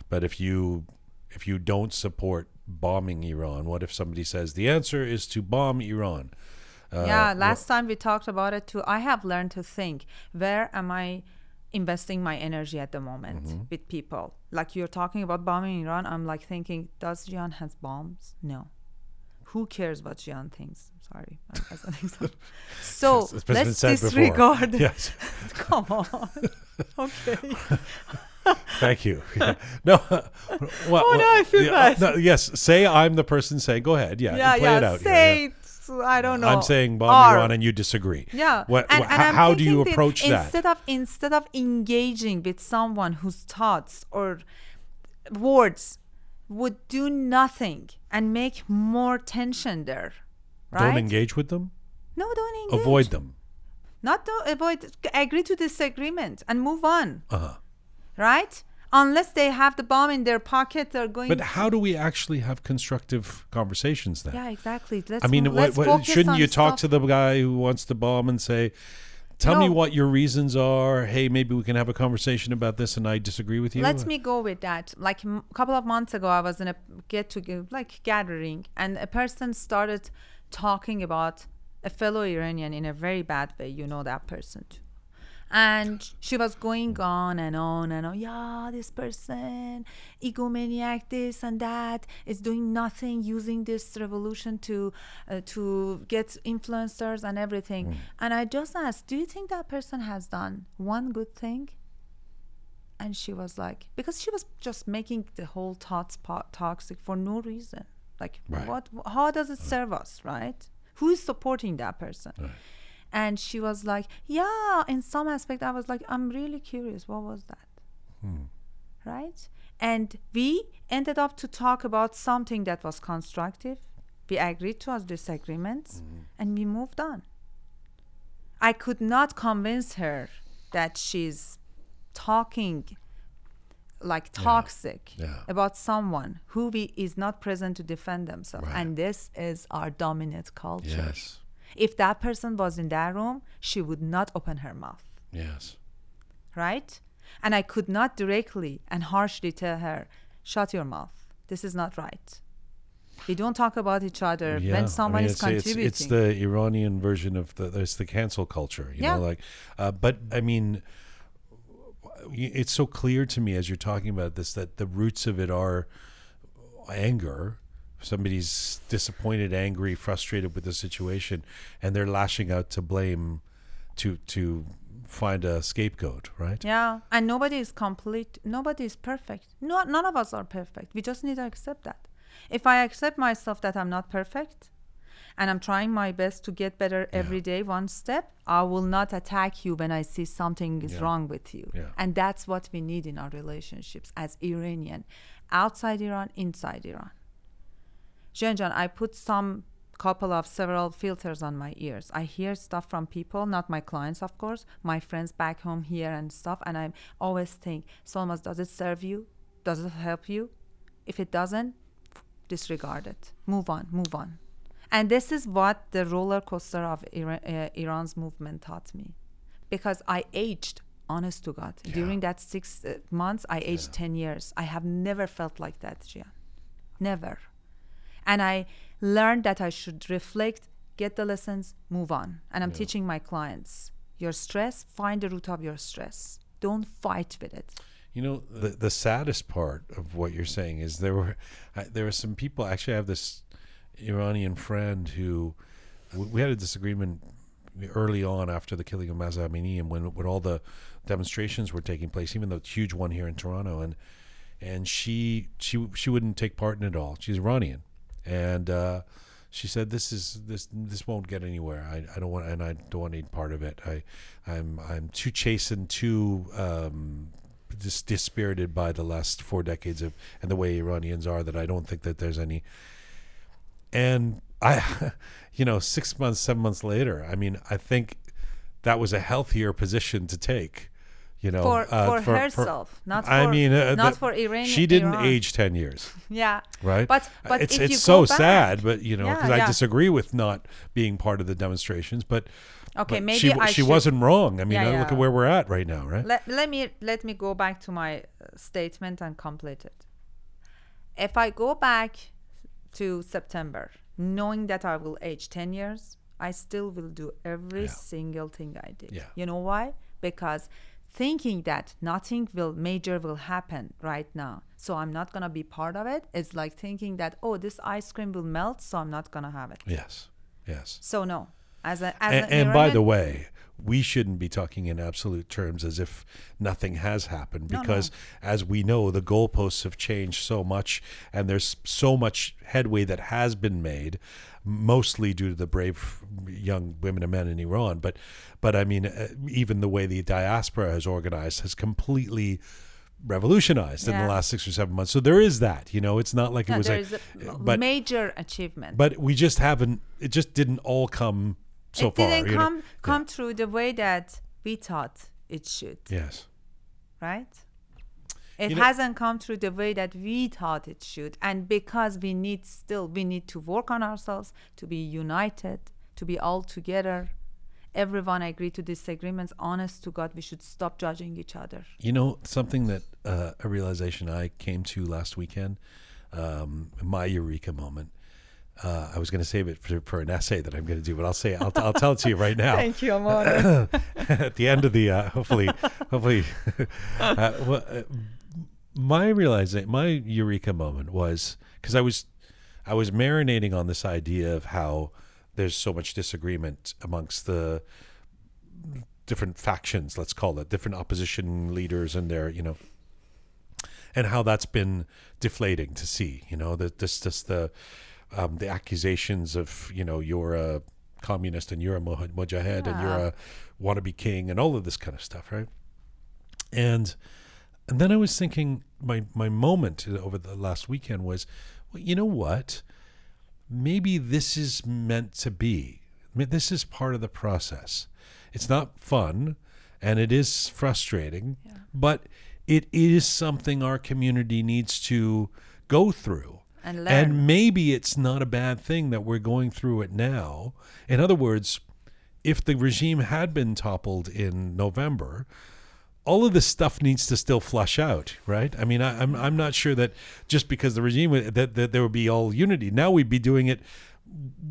but if you if you don't support bombing Iran, what if somebody says the answer is to bomb Iran? Uh, yeah last time we talked about it too i have learned to think where am i investing my energy at the moment Mm-hmm. with people like you're talking about bombing iran i'm like thinking does jian has bombs no who cares what jian thinks sorry (laughs) as an example. so let's disregard Yes, (laughs) come on okay (laughs) thank you. Yeah. No, well, Oh, no, I feel yeah, uh, bad. no, yes, say I'm the person saying. Go ahead. Yeah, yeah play yeah it out. say yeah. I don't know. I'm saying bomb Or- Iran and you disagree. Yeah. What, and, wh- and I'm how do you thinking that approach that? Instead of instead of engaging with someone whose thoughts or words would do nothing and make more tension there, right? Don't engage with them. No, don't engage. Avoid them. Not to avoid. Agree to disagreement and move on. Uh-huh. Right? Unless they have the bomb in their pocket, they're going. But how do we actually have constructive conversations then? yeah, exactly. Let's I mean, what, let's what, shouldn't you talk stuff- to the guy who wants to bomb and say, "Tell me what your reasons are. Hey, maybe we can have a conversation about this, and I disagree with you." Let me go with that. Like a couple of months ago, I was in a get to like gathering, and a person started talking about a fellow Iranian in a very bad way. You know that person too. And she was going on and on and on. Yeah, this person, egomaniac, this and that, is doing nothing, using this revolution to uh, to get influencers and everything. And I just asked, do you think that person has done one good thing? and she was like because she was just making the whole thoughts po- toxic for no reason like Right. what how does it serve us right who is supporting that person and she was like yeah in some aspect i was like i'm really curious what was that? Hmm. Right? And we ended up to talk about something that was constructive. We agreed to our disagreements mm-hmm. and we moved on. I could not convince her that she's talking like toxic Yeah. about someone who we, is not present to defend themselves. Right. and this is our dominant culture. Yes. If that person was in that room she would not open her mouth Yes. right and i could not directly and harshly tell her shut your mouth this is not right we don't talk about each other Yeah. when I someone mean, is it's, it's, contributing it's the Iranian version of the it's the cancel culture. You Yeah. know, like, uh, but I mean, it's so clear to me as you're talking about this that the roots of it are anger. Somebody's disappointed, angry, frustrated with the situation, and they're lashing out to blame, to to find a scapegoat, right? Yeah, and nobody is complete. Nobody is perfect. No, none of us are perfect. We just need to accept that. If I accept myself that I'm not perfect, and I'm trying my best to get better every day, one step, I will not attack you when I see something is Yeah. wrong with you. Yeah. And that's what we need in our relationships as Iranian, outside Iran, inside Iran. Jian jan, I put some couple of several filters on my ears. I hear stuff from people, not my clients, of course, my friends back home here and stuff, and I always think, Solmaz, does it serve you? Does it help you? If it doesn't, disregard it. Move on, move on. And this is what the roller coaster of Iran, uh, Iran's movement taught me. Because I aged, honest to God. During that six uh, months, I aged 10 years. I have never felt like that, Jian. Never. And I learned that I should reflect, get the lessons, move on. And I'm teaching my clients your stress, find the root of your stress. Don't fight with it. You know, the the saddest part of what you're saying is there were I, there were some people. Actually, I have this Iranian friend who we, we had a disagreement early on after the killing of Mahsa Amini, and when when all the demonstrations were taking place, even the huge one here in Toronto, and and she she she wouldn't take part in it all. She's Iranian, and uh, she said, "This is this this won't get anywhere. I, I don't want and I don't want any part of it. I I'm I'm too chastened, too um, dis- dispirited by the last four decades of and the way Iranians are that I don't think that there's any." And I, (laughs) you know, six months, seven months later, I mean, I think that was a healthier position to take. You know, For- uh, for herself, not I for- mean, uh, not the- for Iran- She didn't Iran. age ten years (laughs) Yeah. right? But but it's it's so back, sad, but you know, Yeah, because I disagree with not being part of the demonstrations, but Okay, but maybe she I she should- wasn't wrong. I mean, Yeah, uh, look yeah. at where we're at right now, right? Let, let me let me go back to my uh, statement and complete it. If I go back to September, knowing that I will age 10 years, I still will do every Yeah. single thing I did. Yeah. You know why? Because thinking that nothing will major will happen right now, so I'm not going to be part of it, it's like thinking that oh, this ice cream will melt, so I'm not going to have it. yes, yes. So no. As a, as and, an and by the way, we shouldn't be talking in absolute terms as if nothing has happened No, no. because, as we know, the goalposts have changed so much, and there's so much headway that has been made, mostly due to the brave young women and men in Iran. But, but I mean, uh, even the way the diaspora has organized has completely revolutionized in the last six or seven months. So there is that. You know, it's not like No, it was is a but major achievement. but we just haven't. It just didn't all come so it far. didn't you know? come come through the way that we thought it should, Yes. right? It You know- hasn't come through the way that we thought it should, and because we need still we need to work on ourselves to be united, to be all together. Everyone agree to disagreements. Honest to God, we should stop judging each other. You know, something that uh, a realization I came to last weekend, um, my eureka moment. Uh, I was going to save it for, for an essay that I'm going to do, but I'll say I'll, I'll tell it to you right now. (laughs) Thank you, Amanda. (laughs) At the end of the uh, hopefully, hopefully, (laughs) uh, well, uh, my realizing my eureka moment was because I was I was marinating on this idea of how there's so much disagreement amongst the different factions, let's call it, different opposition leaders and their, you know, and how that's been deflating to see, you know, that this, this, the, um, the accusations of, you know, you're a communist and you're a muj- mujahid and you're a wannabe king and all of this kind of stuff, right? And, and then I was thinking, my, my moment over the last weekend was, well, you know what? maybe this is meant to be. I mean, this is part of the process. It's not fun and it is frustrating, but it is something our community needs to go through. And. And maybe it's not a bad thing that we're going through it now. In other words, if the regime had been toppled in November, all of this stuff needs to still flush out, right? I mean, I, I'm I'm not sure that just because the regime that that there would be all unity. Now we'd be doing it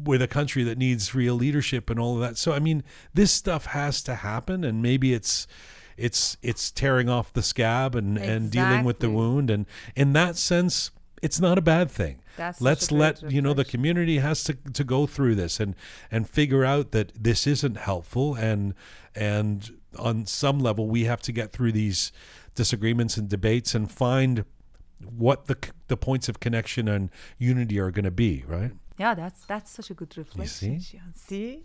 with a country that needs real leadership and all of that. So I mean, this stuff has to happen, and maybe it's it's it's tearing off the scab and and dealing with the wound, and in that sense, it's not a bad thing. That's Let's let you know the community has to to go through this and and figure out that this isn't helpful and and on some level we have to get through these disagreements and debates and find what the the points of connection and unity are going to be right Yeah, that's that's such a good reflection. see? Jian. (laughs) See?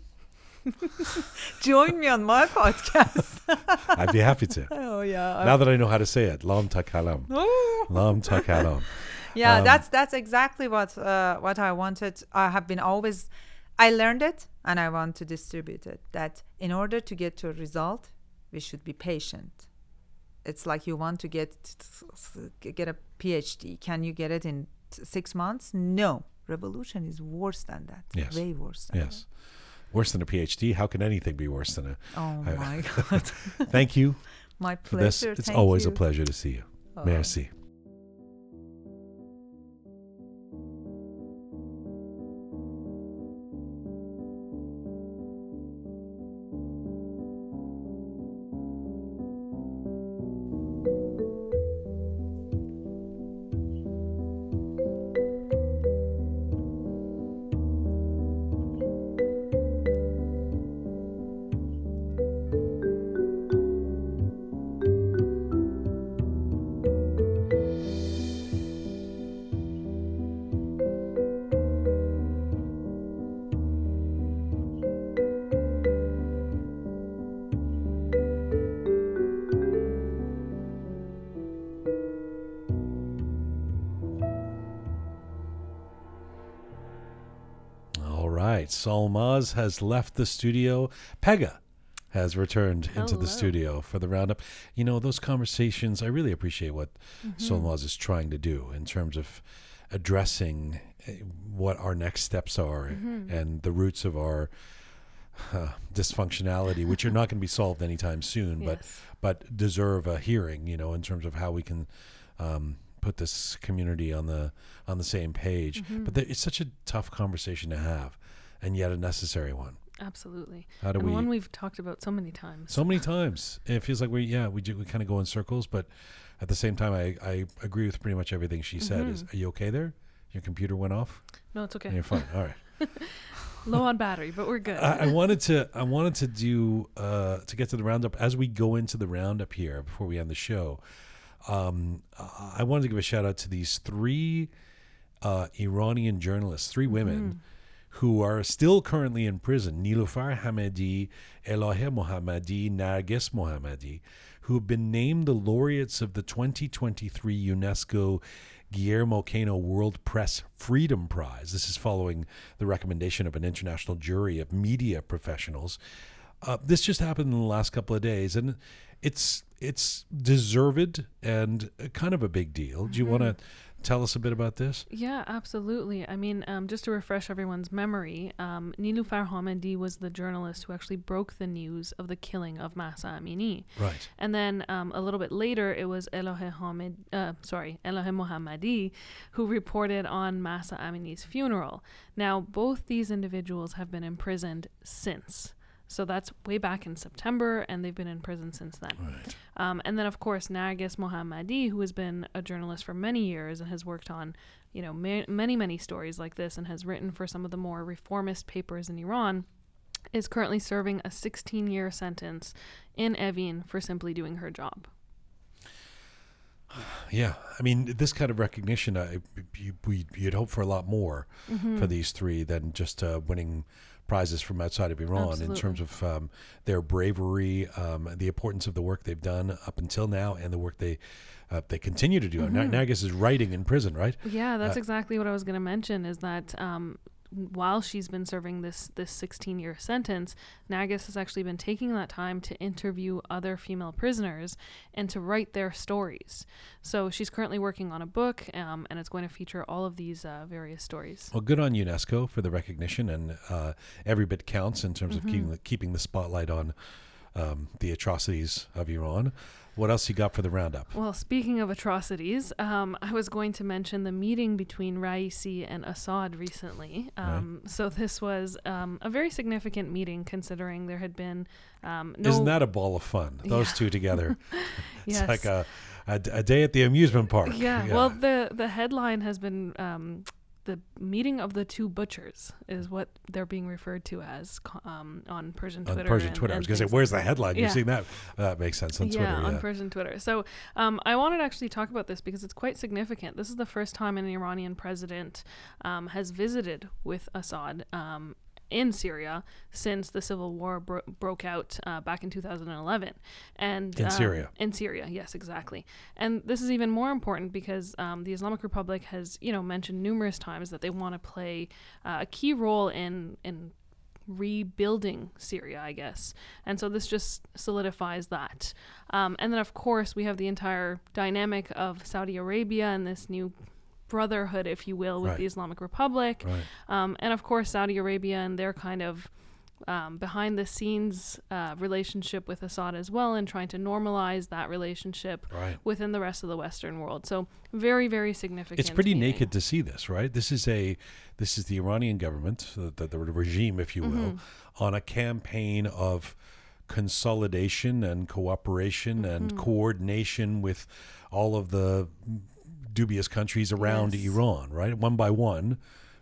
Join me on my podcast. (laughs) i'd be happy to (laughs) oh yeah. now that i know how to say it lam takalam Oh. lam takalam Yeah, Um, that's that's exactly what uh, what I wanted. I have been always I learned it and I want to distribute it that in order to get to a result, we should be patient. It's like you want to get get a PhD. Can you get it in t- 6 months? No. Revolution is worse than that. Yes. Way worse than yes worse than a phd how can anything be worse than a. Oh I- my (laughs) god. thank you my for this pleasure. it's Thank always you. a pleasure to see you Oh. merci right. Solmaz has left the studio. Pegah has returned into the studio for the roundup. You know, those conversations, I really appreciate what Solmaz is trying to do in terms of addressing uh, what our next steps are and the roots of our uh, dysfunctionality, which are not going to be solved anytime soon, but Yes. but deserve a hearing. You know, in terms of how we can um, put this community on the on the same page. But there, it's such a tough conversation to have, and yet a necessary one. Absolutely. How do and we? one we've talked about so many times. so many times it feels like we yeah we do, we kind of go in circles, but at the same time I I agree with pretty much everything she said. Is are you okay there? Your computer went off. no, it's okay. And you're fine. All right. (laughs) Low on battery, but we're good. I, I wanted to I wanted to do uh, to get to the roundup as we go into the roundup here before we end the show. Um, I wanted to give a shout out to these three uh, Iranian journalists, three women who are still currently in prison: Nilufar Hamedi, Elahe Mohammadi, Narges Mohammadi, who have been named the laureates of the 2023 UNESCO Guillermo Cano World Press Freedom Prize. This is following the recommendation of an international jury of media professionals. Uh, this just happened in the last couple of days, and it's it's deserved and kind of a big deal. Do you want to tell us a bit about this? Yeah, absolutely. I mean, um, just to refresh everyone's memory, um, Hamedi was the journalist who actually broke the news of the killing of Mahsa Amini. Right. And then um, a little bit later, it was Elahe Hamid, uh, sorry, Elahe Mohammadi, who reported on Mahsa Amini's funeral. Now, both these individuals have been imprisoned since. So that's way back in September, and they've been in prison since then. Right. Um, and then, of course, Narges Mohammadi, who has been a journalist for many years and has worked on, you know, ma- many, many stories like this and has written for some of the more reformist papers in Iran, is currently serving a 16 year sentence in Evin for simply doing her job. (sighs) Yeah, I mean, this kind of recognition, I, you, we, you'd hope for a lot more Mm-hmm. for these three than just uh, winning prizes from outside of Iran in terms of um, their bravery, um, the importance of the work they've done up until now, and the work they uh, they continue to do. Mm-hmm. Is writing in prison, right? Yeah, that's Uh, exactly what I was going to mention. Is that um, while she's been serving this this 16 year sentence, Narges has actually been taking that time to interview other female prisoners and to write their stories. So she's currently working on a book, um, and it's going to feature all of these uh, various stories. Well, good on UNESCO for the recognition, and uh, every bit counts in terms Mm-hmm. of keeping the, keeping the spotlight on um, the atrocities of Iran. What else you got for the roundup? Well, speaking of atrocities, um, I was going to mention the meeting between Raisi and Assad recently. Um, So this was um, a very significant meeting, considering there had been um, no. Isn't that a ball of fun? Those Yeah. two together. (laughs) it's Yes. like a, a, a day at the amusement park. yeah, Well, the the headline has been um, the meeting of the two butchers is what they're being referred to as um, on Persian Twitter. on. Persian and- Twitter. I was going to say, where's the headline? You've Yeah. seen that? That makes sense on yeah, Twitter. on Persian Twitter. So um, I wanted to actually talk about this because it's quite significant. This is the first time an Iranian president um, has visited with Assad um, in Syria since the civil war bro- broke out uh, back in 2011. And In um, Syria. in Syria, yes, exactly. And this is even more important because um, the Islamic Republic has, you know, mentioned numerous times that they want to play uh, a key role in in rebuilding Syria, I guess. And so this just solidifies that. Um, and then, of course, we have the entire dynamic of Saudi Arabia and this new brotherhood, if you will, with Right. the Islamic Republic. Right. Um, and of course, Saudi Arabia and their kind of um, behind the scenes uh, relationship with Assad as well, and trying to normalize that relationship Right. within the rest of the Western world. So very, very significant. It's pretty meeting. naked to see this, right? This is a this is the Iranian government, the, the, the regime, if you will, Mm-hmm. on a campaign of consolidation and cooperation and Mm-hmm. coordination with all of the dubious countries around Yes. Iran, right? One by one,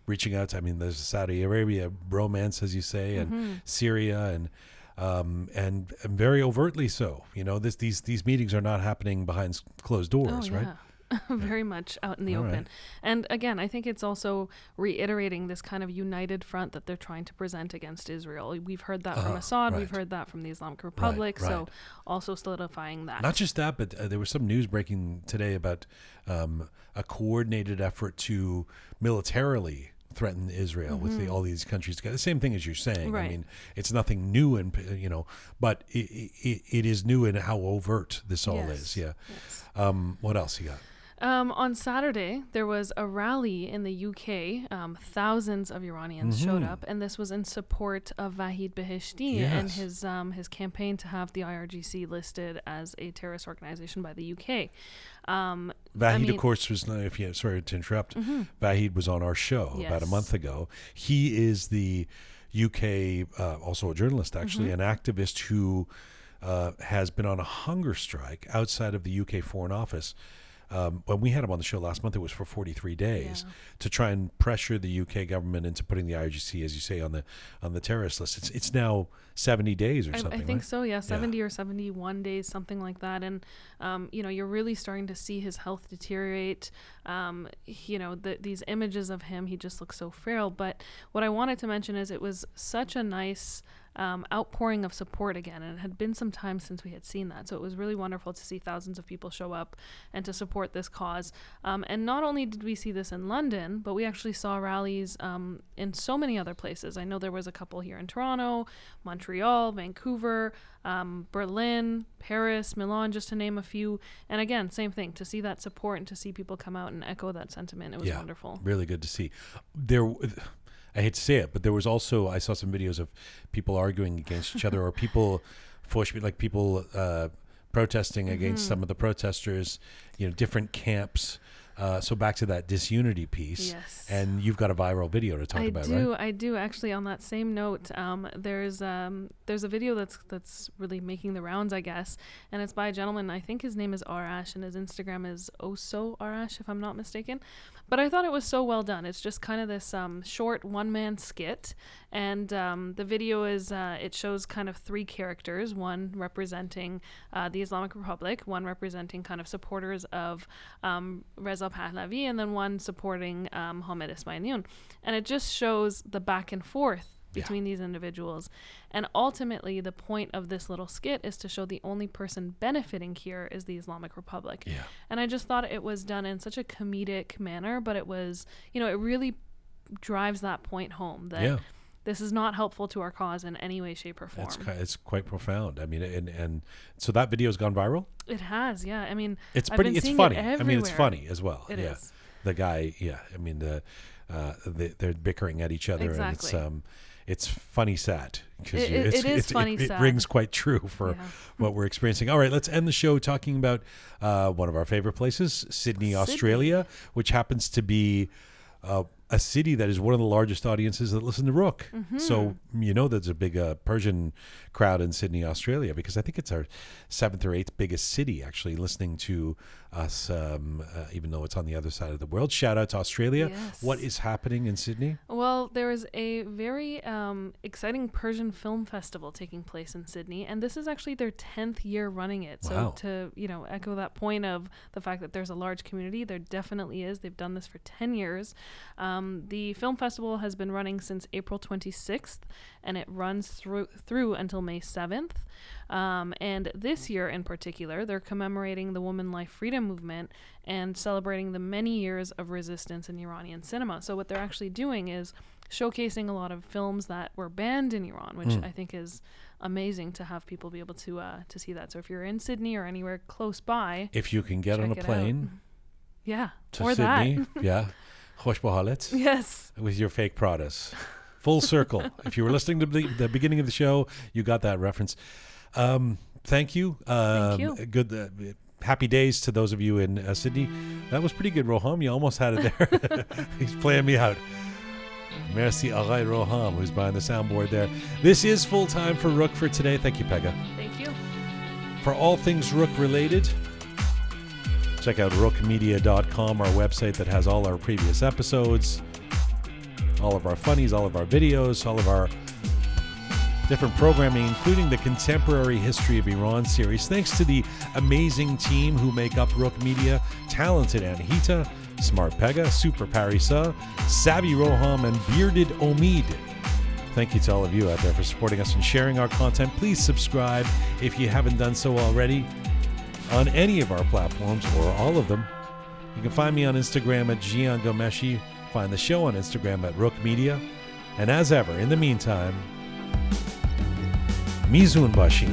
reaching out. To, I mean, there's Saudi Arabia romance, as you say, and Mm-hmm. Syria, and um, and and very overtly so. You know, this these these meetings are not happening behind closed doors, oh, right? (laughs) Very much out in the All open. right. And again, I think it's also reiterating this kind of united front that they're trying to present against Israel. We've heard that from Uh, Assad, right. we've heard that from the Islamic Republic. right. So also solidifying that. Not just that, but uh, there was some news breaking today about um, a coordinated effort to militarily threaten Israel with the, all these countries together. The same thing as you're saying. I Mm-hmm. Mean, it's nothing new, and you know, but it, it, it is new in how overt this all Yes. is. Yeah. Yes. Um, what else you got? Um, on Saturday, there was a rally in the UK. Um, thousands of Iranians showed Mhm. up, and this was in support of Vahid Beheshti and his um, his campaign to have the IRGC listed as a terrorist organization by the UK. Um, Vahid, I mean- of course, was if you sorry to interrupt. Vahid was on our show about a month ago. He is the UK, uh, also a journalist, actually, an activist who uh, has been on a hunger strike outside of the UK Foreign Office Um, when we had him on the show last month, it was for 43 days Yeah. to try and pressure the UK government into putting the IRGC, as you say, on the on the terrorist list. It's it's now 70 days or I, something. I think right? so. Yeah, seventy or seventy-one days, something like that. And um, you know, you're really starting to see his health deteriorate. Um, you know, the, these images of him, he just looks so frail. But what I wanted to mention is it was such a nice. Um, outpouring of support again, and it had been some time since we had seen that, so it was really wonderful to see thousands of people show up and to support this cause. Um, and not only did we see this in London, but we actually saw rallies um, in so many other places. I know there was a couple here in Toronto, Montreal, Vancouver, um, Berlin, Paris, Milan, just to name a few. And again, same thing to see that support and to see people come out and echo that sentiment. It was yeah, wonderful. Really good to see. There, I hate to say it, but there was also I saw some videos of people arguing against each other or people, (laughs) force like people uh, protesting against Mm-hmm. some of the protesters. You know, different camps. Uh, so back to that disunity piece. Yes. And you've got a viral video to talk I about, do, right? I do. I do. Actually, on that same note, um, there's um, there's a video that's that's really making the rounds, I guess, and it's by a gentleman. I think his name is Arash, and his Instagram is Oso Arash, if I'm not mistaken. But I thought it was so well done. It's just kind of this um, short one man skit, and um, the video is uh, it shows kind of three characters: one representing uh, the Islamic Republic, one representing kind of supporters of um, Reza Pahlavi, and then one supporting um, Mohammed Esmaeilion. And it just shows the back and forth Yeah. between these individuals. And ultimately, the point of this little skit is to show the only person benefiting here is the Islamic Republic. Yeah. And I just thought it was done in such a comedic manner, but it was, you know, it really drives that point home that Yeah. This is not helpful to our cause in any way, shape, or form. It's it's quite profound. I mean, and and so that video's gone viral. it has, yeah. I mean, It's pretty. It's funny. It I mean, it's funny as well. It yeah. is. The guy. Yeah. I mean, the uh, they, they're bickering at each other, and it's Exactly. um, it's funny sad because It- it- it is funny it, it sad. rings quite true for Yeah. what we're experiencing. All right, let's end the show talking about uh, one of our favorite places, Sydney, Australia, which happens to be. Uh, a city that is one of the largest audiences that listen to Roqe. Mm-hmm. So you know there's a big uh, Persian crowd in Sydney, Australia, because I think it's our seventh or eighth biggest city actually listening to us, um, uh, even though it's on the other side of the world. Shout out to Australia. Yes. What is happening in Sydney? Well, there is a very um, exciting Persian film festival taking place in Sydney, and this is actually their tenth year running it. Wow. So to you know echo that point of the fact that there's a large community, there definitely is. They've done this for ten years. Um, the film festival has been running since April 26th, and it runs through through until May 7th. Um, and this year in particular, they're commemorating the Woman Life Freedom Movement and celebrating the many years of resistance in Iranian cinema. So, what they're actually doing is showcasing a lot of films that were banned in Iran, which Mm. I think is amazing to have people be able to uh, to see that. So, if you're in Sydney or anywhere close by, If you can get on a it out. plane yeah, to or Sydney, (laughs) yeah, Khosh Bahalet. Yes. with your fake Pradas. Full circle. (laughs) if you were listening to the, the beginning of the show, you got that reference. Um, thank you. Um, you. Good. Uh, happy days to those of you in uh, Sydney. That was pretty good, Roham. You almost had it there. (laughs) He's playing me out. Merci, Aray Roham, who's behind the soundboard there. This is full time for Roqe for today. Thank you, Pegah. Thank you. For all things Roqe related, check out roqemedia.com, our website that has all our previous episodes, all of our funnies, all of our videos, all of our different programming, including the Contemporary History of Iran series. Thanks to the amazing team who make up Roqe Media talented Anahita, Smart Pegah, Super Parisa, Savvy Roham, and Bearded Omid. Thank you to all of you out there for supporting us and sharing our content. Please subscribe if you haven't done so already on any of our platforms or all of them. You can find me on Instagram at Jian Ghomeshi. Find the show on Instagram at Roqe Media. And as ever, in the meantime, Mizunbaşı'yı.